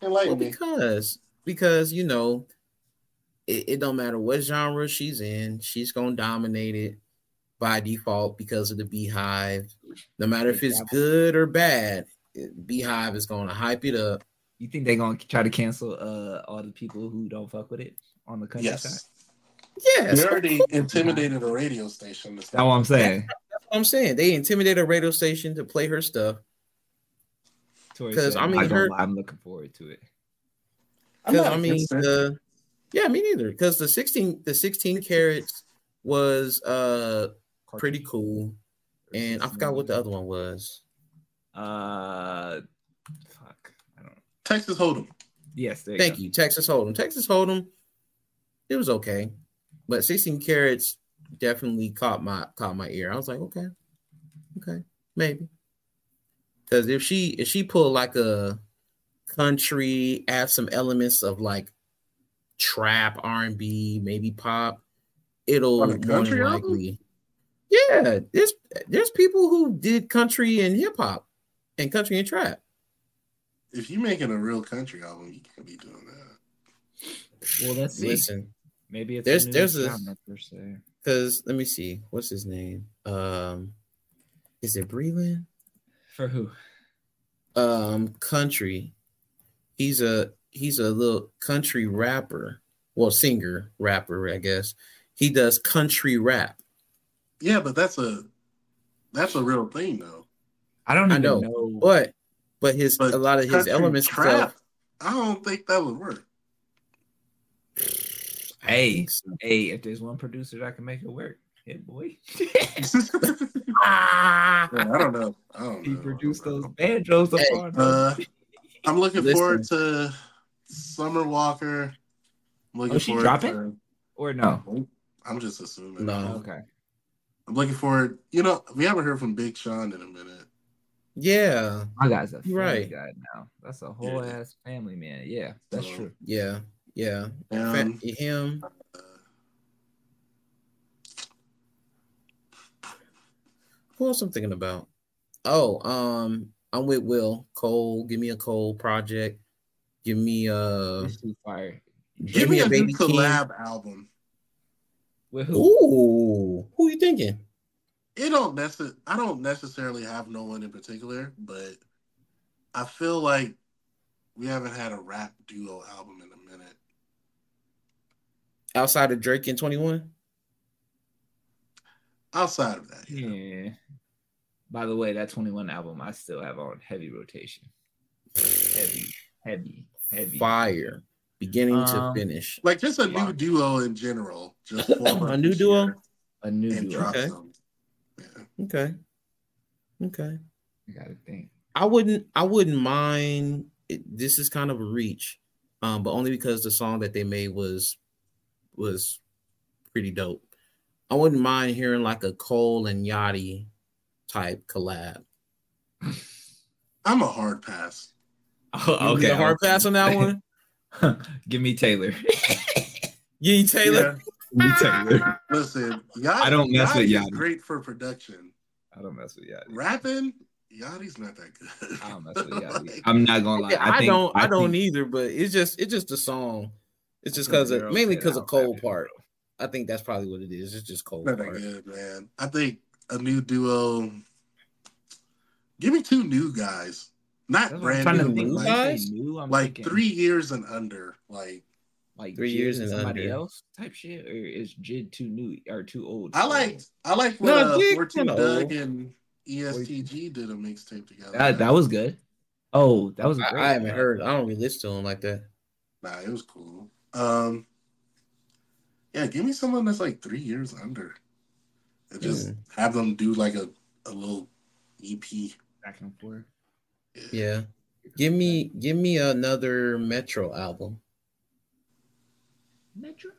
Why? well, because because you know, it, it don't matter what genre she's in, she's gonna dominate it by default because of the BeyHive. No matter if it's good or bad, BeyHive is gonna hype it up. You think they're gonna try to cancel uh all the people who don't fuck with it on the country side? Yes. Yes, They already course. intimidated a radio station. That's what I'm saying. That's what I'm saying. They intimidate a radio station to play her stuff. Tori 'Cause, said, I I'm mean, not gonna her- lie, I'm looking forward to it. I'm Because I mean, the yeah, me neither. Because the 16 the 16 carats was uh pretty cool, and I forgot what the other one was. Uh, fuck. I don't. Texas Hold'em. Yes, there Thank go. you, Texas Hold'em. Texas Hold'em, it was okay, but 16 carats definitely caught my caught my ear. I was like, okay, okay, maybe. Because if she if she pulled like a country, add some elements of like trap, R and B, maybe pop, it'll On more than album? likely. Yeah, there's there's people who did country and hip hop, and country and trap. If you're making a real country album, you can't be doing that. Well, let's see. Listen, Maybe it's there's- a there's a- genre per se. Because let me see, what's his name? Um, is it Breland? For who? Um, country. He's a he's a little country rapper. Well, singer rapper, I guess. He does country rap. Yeah, but that's a that's a real thing though. I don't I know, know. but but his But a lot of his elements trap, stuff. I don't think that would work. Hey, so. hey, if there's one producer that can make it work, hit boy. Yeah, I don't know. I don't he know. produced those banjos Hey, Uh, I'm looking Listen. forward to Summer Walker. I'm looking Oh, she dropping? to- or no? I'm just assuming. No. Okay. I'm looking forward. You know, we haven't heard from Big Sean in a minute. Yeah, My guy's a family Right. guy now. That's a whole Yeah. ass family man. Yeah, that's So, true. yeah, yeah. Um, Fa- him. uh, Who else I'm thinking about? Oh, um, I'm with Will Cole. Give me a Cole project. Give me uh It's too fire. give me a, new Baby King. collab album. With who? Ooh, who you thinking? It don't necess- I don't necessarily have no one in particular, but I feel like we haven't had a rap duo album in a minute. Outside of Drake and 21? Outside of that, yeah. Yeah. By the way, that 21 album I still have on heavy rotation. Heavy, heavy, heavy. Fire. Beginning to Um, finish. like just a new Wow. duo in general. Just form A new duo? year A new and duo. Okay. Yeah. Okay. Okay. I gotta think. I wouldn't I wouldn't mind it, this is kind of a reach. um, but only because the song that they made was was pretty dope. I wouldn't mind hearing like a Cole and Yachty type collab. I'm a hard pass. Oh, Give me hard pass on that one. Give me Taylor. Yee Taylor. Give me Taylor. Listen, Yachty, I don't mess with Yachty's Yachty. great for production. I don't mess with Yachty. Rapping, Yachty's not that good. I don't mess with Yachty. Like, I'm not gonna lie. Yeah, I, think- don't. I, don't think- either. But it's just it's just the song. It's just Because because of mainly because of cold Cole rapping, part. I think that's probably what it is. It's just cold. not part. good, man. I think a new duo. Give me two new guys, not That's what I'm brand new, think. like, guys? new, I'm like thinking, three years and under. Like like three Jid years and and somebody under. else type shit, or is Jid too new or too old? I for like. I like when No, uh, Jig 14 kinda Dugg and ESTG did a mixtape together. that. That was good. Oh, that was. I, great. I haven't heard. I don't really listen to him like that. Nah, it was cool. Um, yeah, give me someone that's like three years under, and just Mm. have them do like a, a little EP. back and forth. Yeah. Give me give me another Metro album. Metro.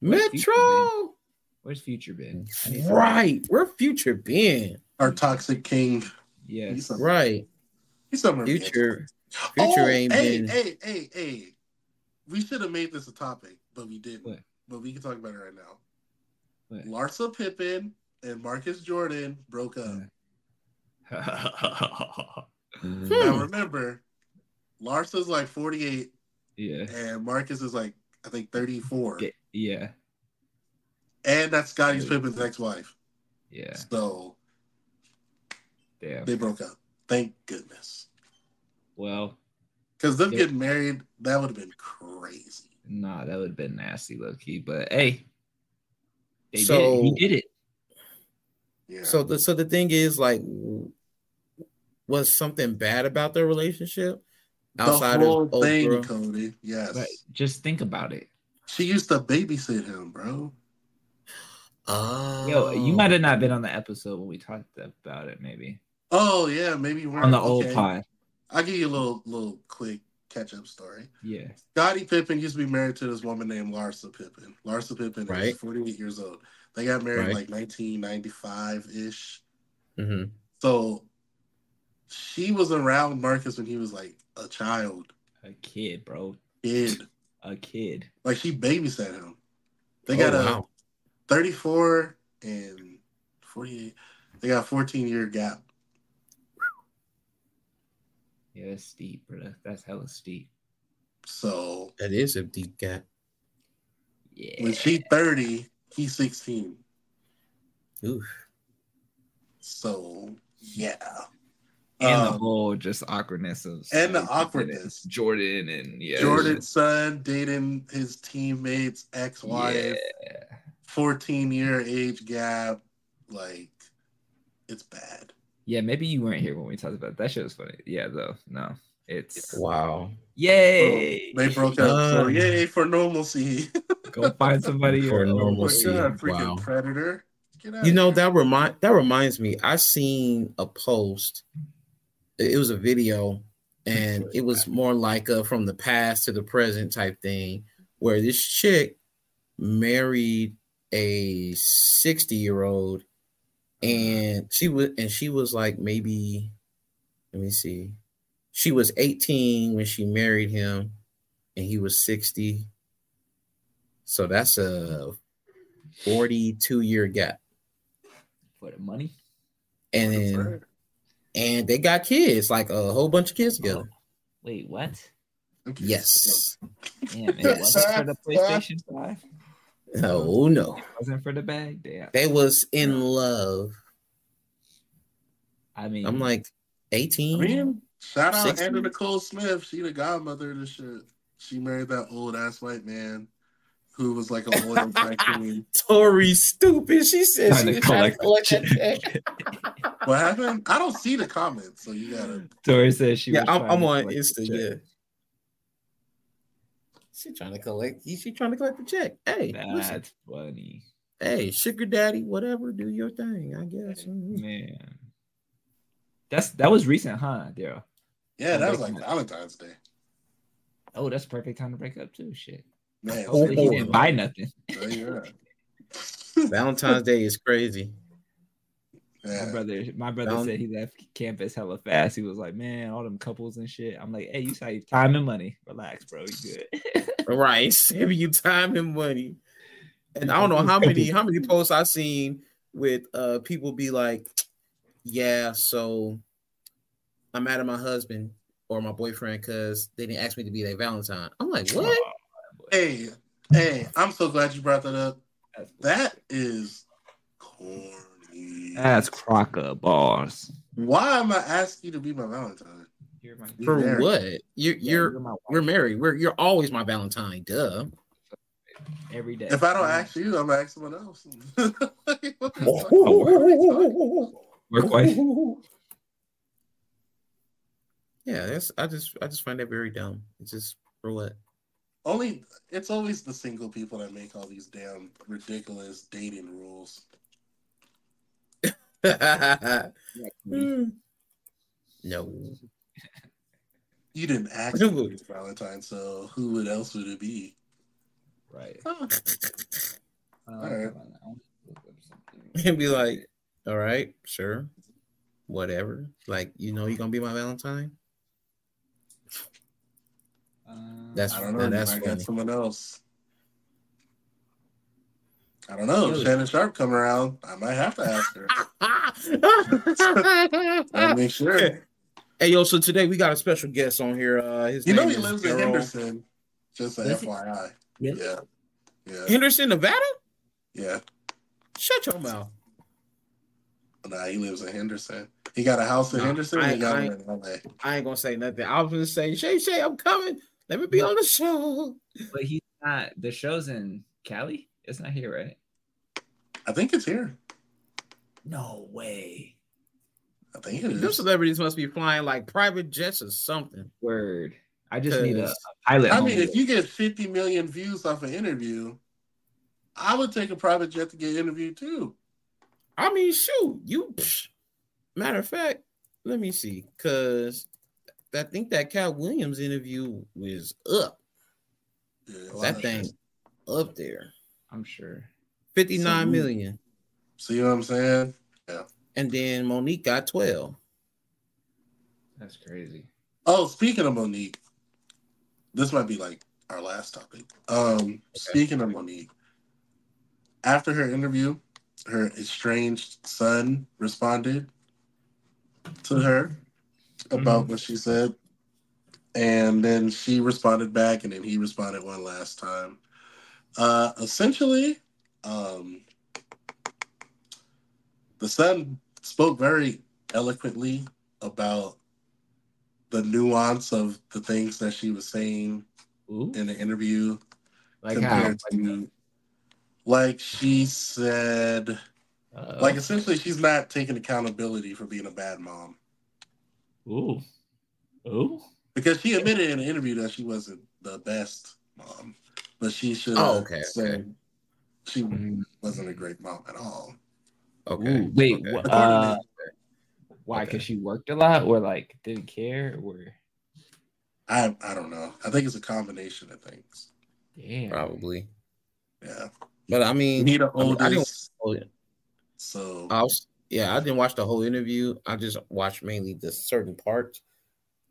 Where's Metro. Where's Future been? I need Right. Where Future been? Our Toxic King. Yes. He's Right. he's some Future. Oh, Future ain't hey, been. hey, hey, hey. We should have made this a topic, but we didn't. What? But we can talk about it right now. What? Larsa Pippen and Marcus Jordan broke up. Hmm. Now remember, Larsa's like 48 yeah. and Marcus is like I think 34. Yeah. And that's Scottie Pippen's ex-wife. Yeah. So Damn. they broke up. Thank goodness. Well, Because them Yeah. getting married, that would have been crazy. nah, that would have been nasty, low key. But hey, they did it. So- He did it. Yeah. So the so the thing is like was something bad about their relationship outside the whole of thing, Oprah? Codi. Yes. But just think about it. She used to babysit him, bro. Oh. Yo, you might have not been on the episode when we talked about it, maybe Oh yeah, maybe you weren't on the old okay. pod. I'll give you a little little quick catch up story. Yeah. Scottie Pippen used to be married to this woman named Larsa Pippen. Larsa Pippen Right. is 48 years old. They got married Right. like 1995 ish. Mhm. So she was around Marcus when he was like a child, A kid, bro. kid. A kid. Like she babysat him. They Oh, got a wow. 34 and 48. They got a 14 year gap. Yeah, that's steep, bro. That's hella steep. So That is a deep gap. Yeah. when she 30, he's 16. Oof. So yeah. And the Um, whole just awkwardness of and the like, awkwardness. Jordan and yeah. Jordan's son dating his teammate's ex-wife, Yeah. 14 year age gap. Like, it's bad. Yeah, maybe you weren't here when we talked about it. that. Shit was funny. Yeah, though. No, it's Wow. yay. They broke up. so Uh. yay for normalcy. Go find somebody For or- oh my normalcy. freaking Wow. predator. You know here. that remind that reminds me. I seen a post. It was a video, and it was more like a from the past to the present type thing, where this chick married a sixty year old, and she was and she was like maybe, let me see, she was eighteen when she married him, and he was sixty. So that's a forty-two year gap. for the money. and then and they got kids, like a whole bunch of kids together. Oh, wait, what? Okay, Yes. Damn, it wasn't for the PlayStation 5. Oh no, It wasn't for the bag. Damn. they was in love. I mean, I'm like I eighteen. mean, shout out 16? Anna Nicole Smith. She the godmother of the shit. She married that old ass white man who was like a loyal tycoon. Tori stupid. She said Trying she to was trying to collect collect that check. What happened? I don't see the comments, so you gotta. Tori said she. Yeah, was I'm, I'm to on collect Insta. the check. Yeah. She trying to collect. She trying to collect the check. Hey, listen. That's funny, Hey, sugar daddy, whatever. Do your thing. I guess. Mm-hmm. man. That's that was recent, huh, Daryl? Yeah, that was like Valentine's Day. Oh, that's perfect time to break up too. Shit. Man, Hopefully he oh, didn't oh. buy nothing. there you. Valentine's Day is crazy. My brother, my brother Down- said he left campus hella fast. He was like, "Man, all them couples and shit." I'm like, "Hey, you save time and money. Relax, bro. You good?" Right, saving you time and money. And I don't know how many how many posts I've seen with uh people be like, yeah, so I'm mad at my husband or my boyfriend because they didn't ask me to be their Valentine. I'm like, what? Hey, hey, I'm so glad you brought that up. That's, corny. that's crocker balls. Why am I asking you to be my Valentine? You're my, You're For married. what? You're yeah, you're my we're married. We're you're always my Valentine. Duh. every day. If I don't ask you, I'm gonna ask someone else. Like, what the Oh. fuck? What are we work wife. Yeah, that's I just I just find that very dumb. It's just for what? Only it's always the single people that make all these damn ridiculous dating rules. No. You didn't ask me Valentine, so who would else would it be? Right. Oh, Uh, Alright. hold on, I want to look up something. and be like, all right, sure, whatever. Like, you know, you're gonna be my Valentine. Um, That's I don't know. that's I got someone else. I don't know. Really? Shannon Sharpe come around, I might have to ask her. I'll make sure. Hey yo, so today we got a special guest on here. Uh his You know he is lives in Henderson. Just a Does he? FYI. Really? Yeah. Yeah. Henderson, Nevada? Yeah. Shut your mouth. Nah, he lives in Henderson. He got a house in Nah, Henderson. I- he got I- one in LA. I ain't gonna say nothing. I was gonna say, Shay Shay, I'm coming. Let me be on the show. But he's not. The show's in Cali. It's not here, right? I think it's here. No way. I think it Them is. celebrities must be flying like private jets or something. Word. I just need a, a pilot. I mean, homeboy. if you get 50 million views off an interview, I would take a private jet to get interviewed too. I mean, shoot, you. psh. Matter of fact, let me see, cause I think that Katt Williams interview was up. Yeah, That thing shit. up there, I'm sure. fifty nine So- million, See what I'm saying? Yeah. And then Mo'Nique got twelve. That's crazy. Oh, speaking of Mo'Nique, this might be like our last topic. Um, speaking of Mo'Nique, after her interview, her estranged son responded to her about what she said. And then she responded back, and then he responded one last time. Uh, essentially, um, the son spoke very eloquently about the nuance of the things that she was saying Ooh. in the interview Like how? compared to like she said Uh, like essentially she's not taking accountability for being a bad mom ooh. Ooh. because she admitted in an interview that she wasn't the best mom but she should Oh, have okay, said she Mm. wasn't a great mom at all Okay, Ooh, wait, okay. uh, to- why? Okay. Because she worked a lot, or like didn't care, or i i don't know i think it's a combination of things damn. probably. yeah But I mean, Nita I, mean, I didn't. oldest oh, yeah. so I was, yeah, I didn't watch the whole interview. I just watched mainly the certain parts.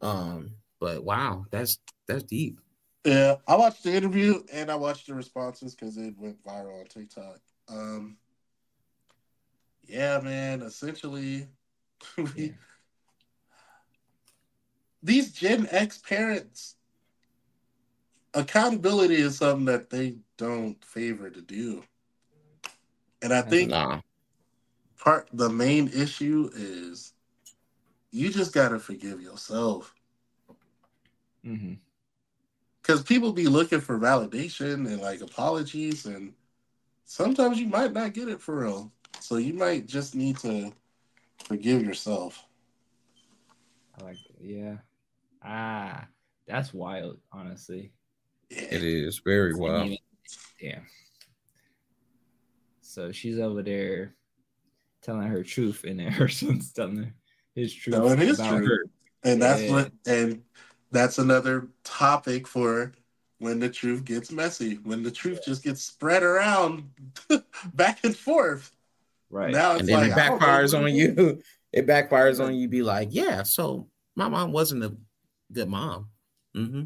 Um, but wow, that's that's deep. Yeah, I watched the interview and I watched the responses because it went viral on TikTok. Um, yeah, man. Essentially, we, Yeah. these Gen X parents, accountability is something that they don't favor to do, and I think Nah, part the main issue is you just gotta forgive yourself. hmm because people be looking for validation and like apologies and sometimes you might not get it for real so you might just need to forgive yourself I like that. Yeah. Ah, that's wild. Honestly. it is very wild. Yeah. So she's over there telling her truth, and then her son's telling her his truth Telling his truth. her. and that's Yeah. what and that's another topic for when the truth gets messy, when the truth just gets spread around back and forth. Right. Now it's and then like it I don't know backfires on you. It backfires on you. Be like, yeah. So my mom wasn't a good mom. Mm-hmm.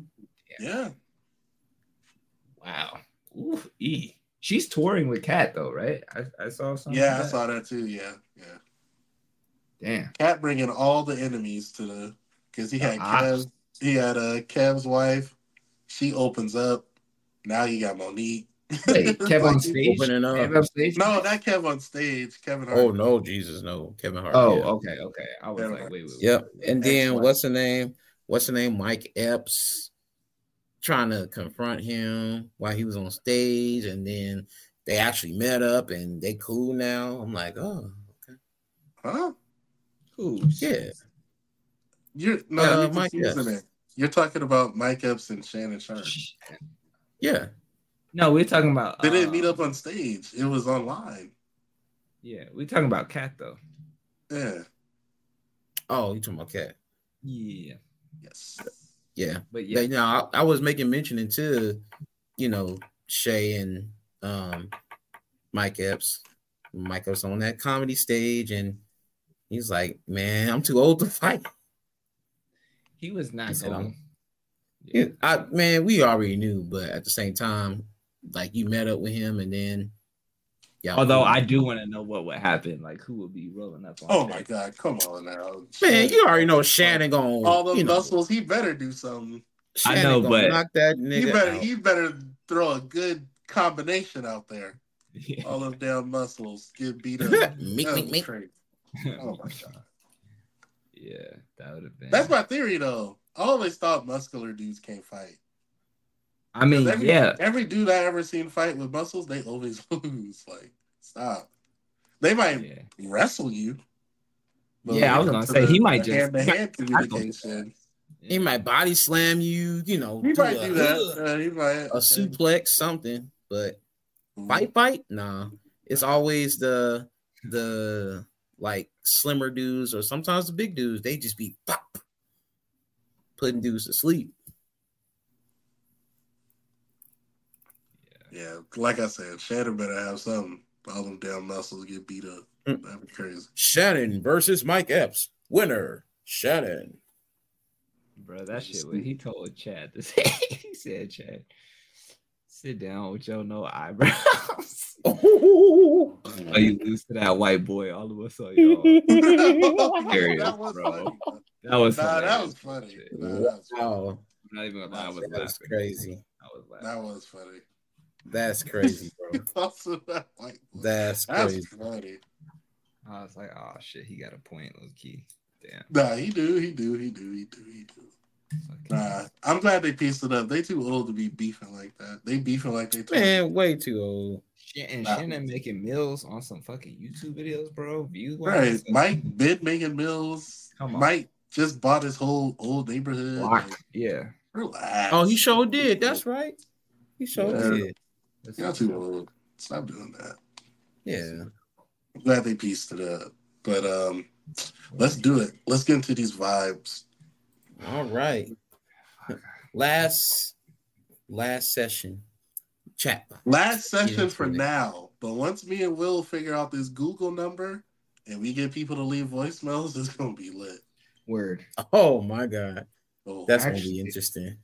Yeah. Wow. Ooh, e. She's touring with Katt though, right? I, I saw something. Yeah, I like that. saw that too. Yeah, yeah. Damn. Katt bringing all the enemies to the because he had. Kev, he had uh, Kev's wife. She opens up. Now you got Mo'Nique. Wait, Kev on stage. Opening up. Kev on stage. No, not Kev on stage. Kevin Hart. Oh no, Jesus, no, Kevin Hart. Oh, yeah. okay, okay. I was Never like, mind. wait, wait, wait. Yep. And then what's the name? What's the name? Mike Epps trying to confront him while he was on stage, and then they actually met up and they cool now. I'm like, oh, okay, Huh? Cool. yeah. You're no, Uh, you're Mike confusing Epps. it. You're talking about Mike Epps and Shannon Sharpe. Yeah. No, we're talking about. They didn't uh, meet up on stage. It was online. Yeah, we're talking about Katt though. Yeah. Oh, you talking about Katt? Yeah, Yes. Yeah. but Yeah. You know, I, I was making mention into, you know, Shay and um Mike Epps. Mike Epps on that comedy stage, and he's like, "Man, I'm too old to fight." he was not He going. Yeah, I man, we already knew, but at the same time, like you met up with him, and then yeah. Although I do want to know what would happen, like who would be rolling up on. Oh stage. my God! Come on now, man, you already know Shannon going all the you know, muscles. He better do something. I know, gonna but- knock that nigga He better. out. He better throw a good combination out there. Yeah. All them damn muscles get beat up. Meek, That meek, meek. Oh my God! yeah, that would have been. That's my theory, though. I always thought muscular dudes can't fight. I mean, every, yeah, Every dude I ever seen fight with muscles, they always lose. Like, stop. They might yeah. wrestle you. but Yeah, I was gonna say, to he might just- hand-to-hand he might- communication. He might body slam you, you know, He do might a, do that. Uh, he might. a suplex, something. But Mhm. fight, fight, nah. It's always the the like slimmer dudes or sometimes the big dudes. They just be pop, putting dudes to sleep. Yeah, like I said, Shannon better have something. All them damn muscles get beat up. Mm. That'd be crazy. Shannon versus Mike Epps. Winner, Shannon. bro. That shit. When he told Chad to say, he said, "Chad, sit down with your no eyebrows." Oh, you lose to that white boy. All of us are y'all. Hilarious, that was bro. funny. That was Nah, that was funny. Nah, that, was, wow. I'm not even gonna lie. I was That's laughing. crazy. I was laughing. that was funny. That's crazy, bro. Also, that white boy. That's That's crazy. funny. I was like, oh shit, he got a point, low key. Damn. Nah, he do, he do, he do, he do, he do. Fucking- Nah, I'm glad they pieced it up. They too old to be beefing like that. They beefing like they. too Man, way too old. Shit, and Nah. Shannon making meals on some fucking YouTube videos, bro. Views Right, Mike been making bills. Come on. Mike just bought his whole old neighborhood. Like, Yeah. relax. Oh, he sure did. That's right. He sure Yeah. did. That's Y'all too old. Stop doing that. Yeah. I'm glad they pieced it up. But um, let's do it. Let's get into these vibes. All right. Last last session. Chat. Last session Yeah, for funny. now. But once me and Will figure out this Google number and we get people to leave voicemails, it's gonna be lit. Word. Oh my god. Oh, That's gonna be interesting.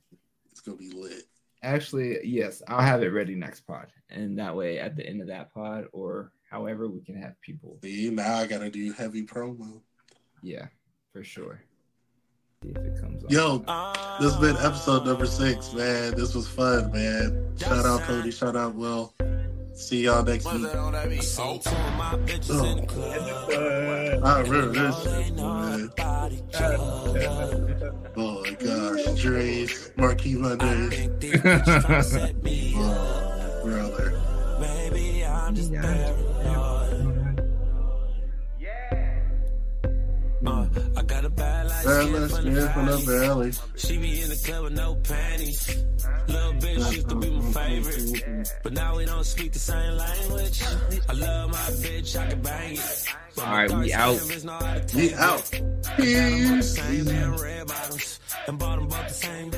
it's gonna be lit. Actually, yes, I'll have it ready next pod. And that way at the end of that pod or however we can have people. See, now I gotta do heavy promo. Yeah, for sure. See if it comes on. Yo, this has been episode number six, man. This was fun, man. Shout out Codi, shout out Will. See y'all next week. Oh. I remember this shit, man. Oh my gosh, Dre's, Marquis Mondays. Oh, brother. Uh, I got a bad life. Bad last man from the valley. She be in the club with no panties. Little bitch used to be my favorite, but now we don't speak the same language. I love my bitch, I can bang it. All right, we out. We out. Same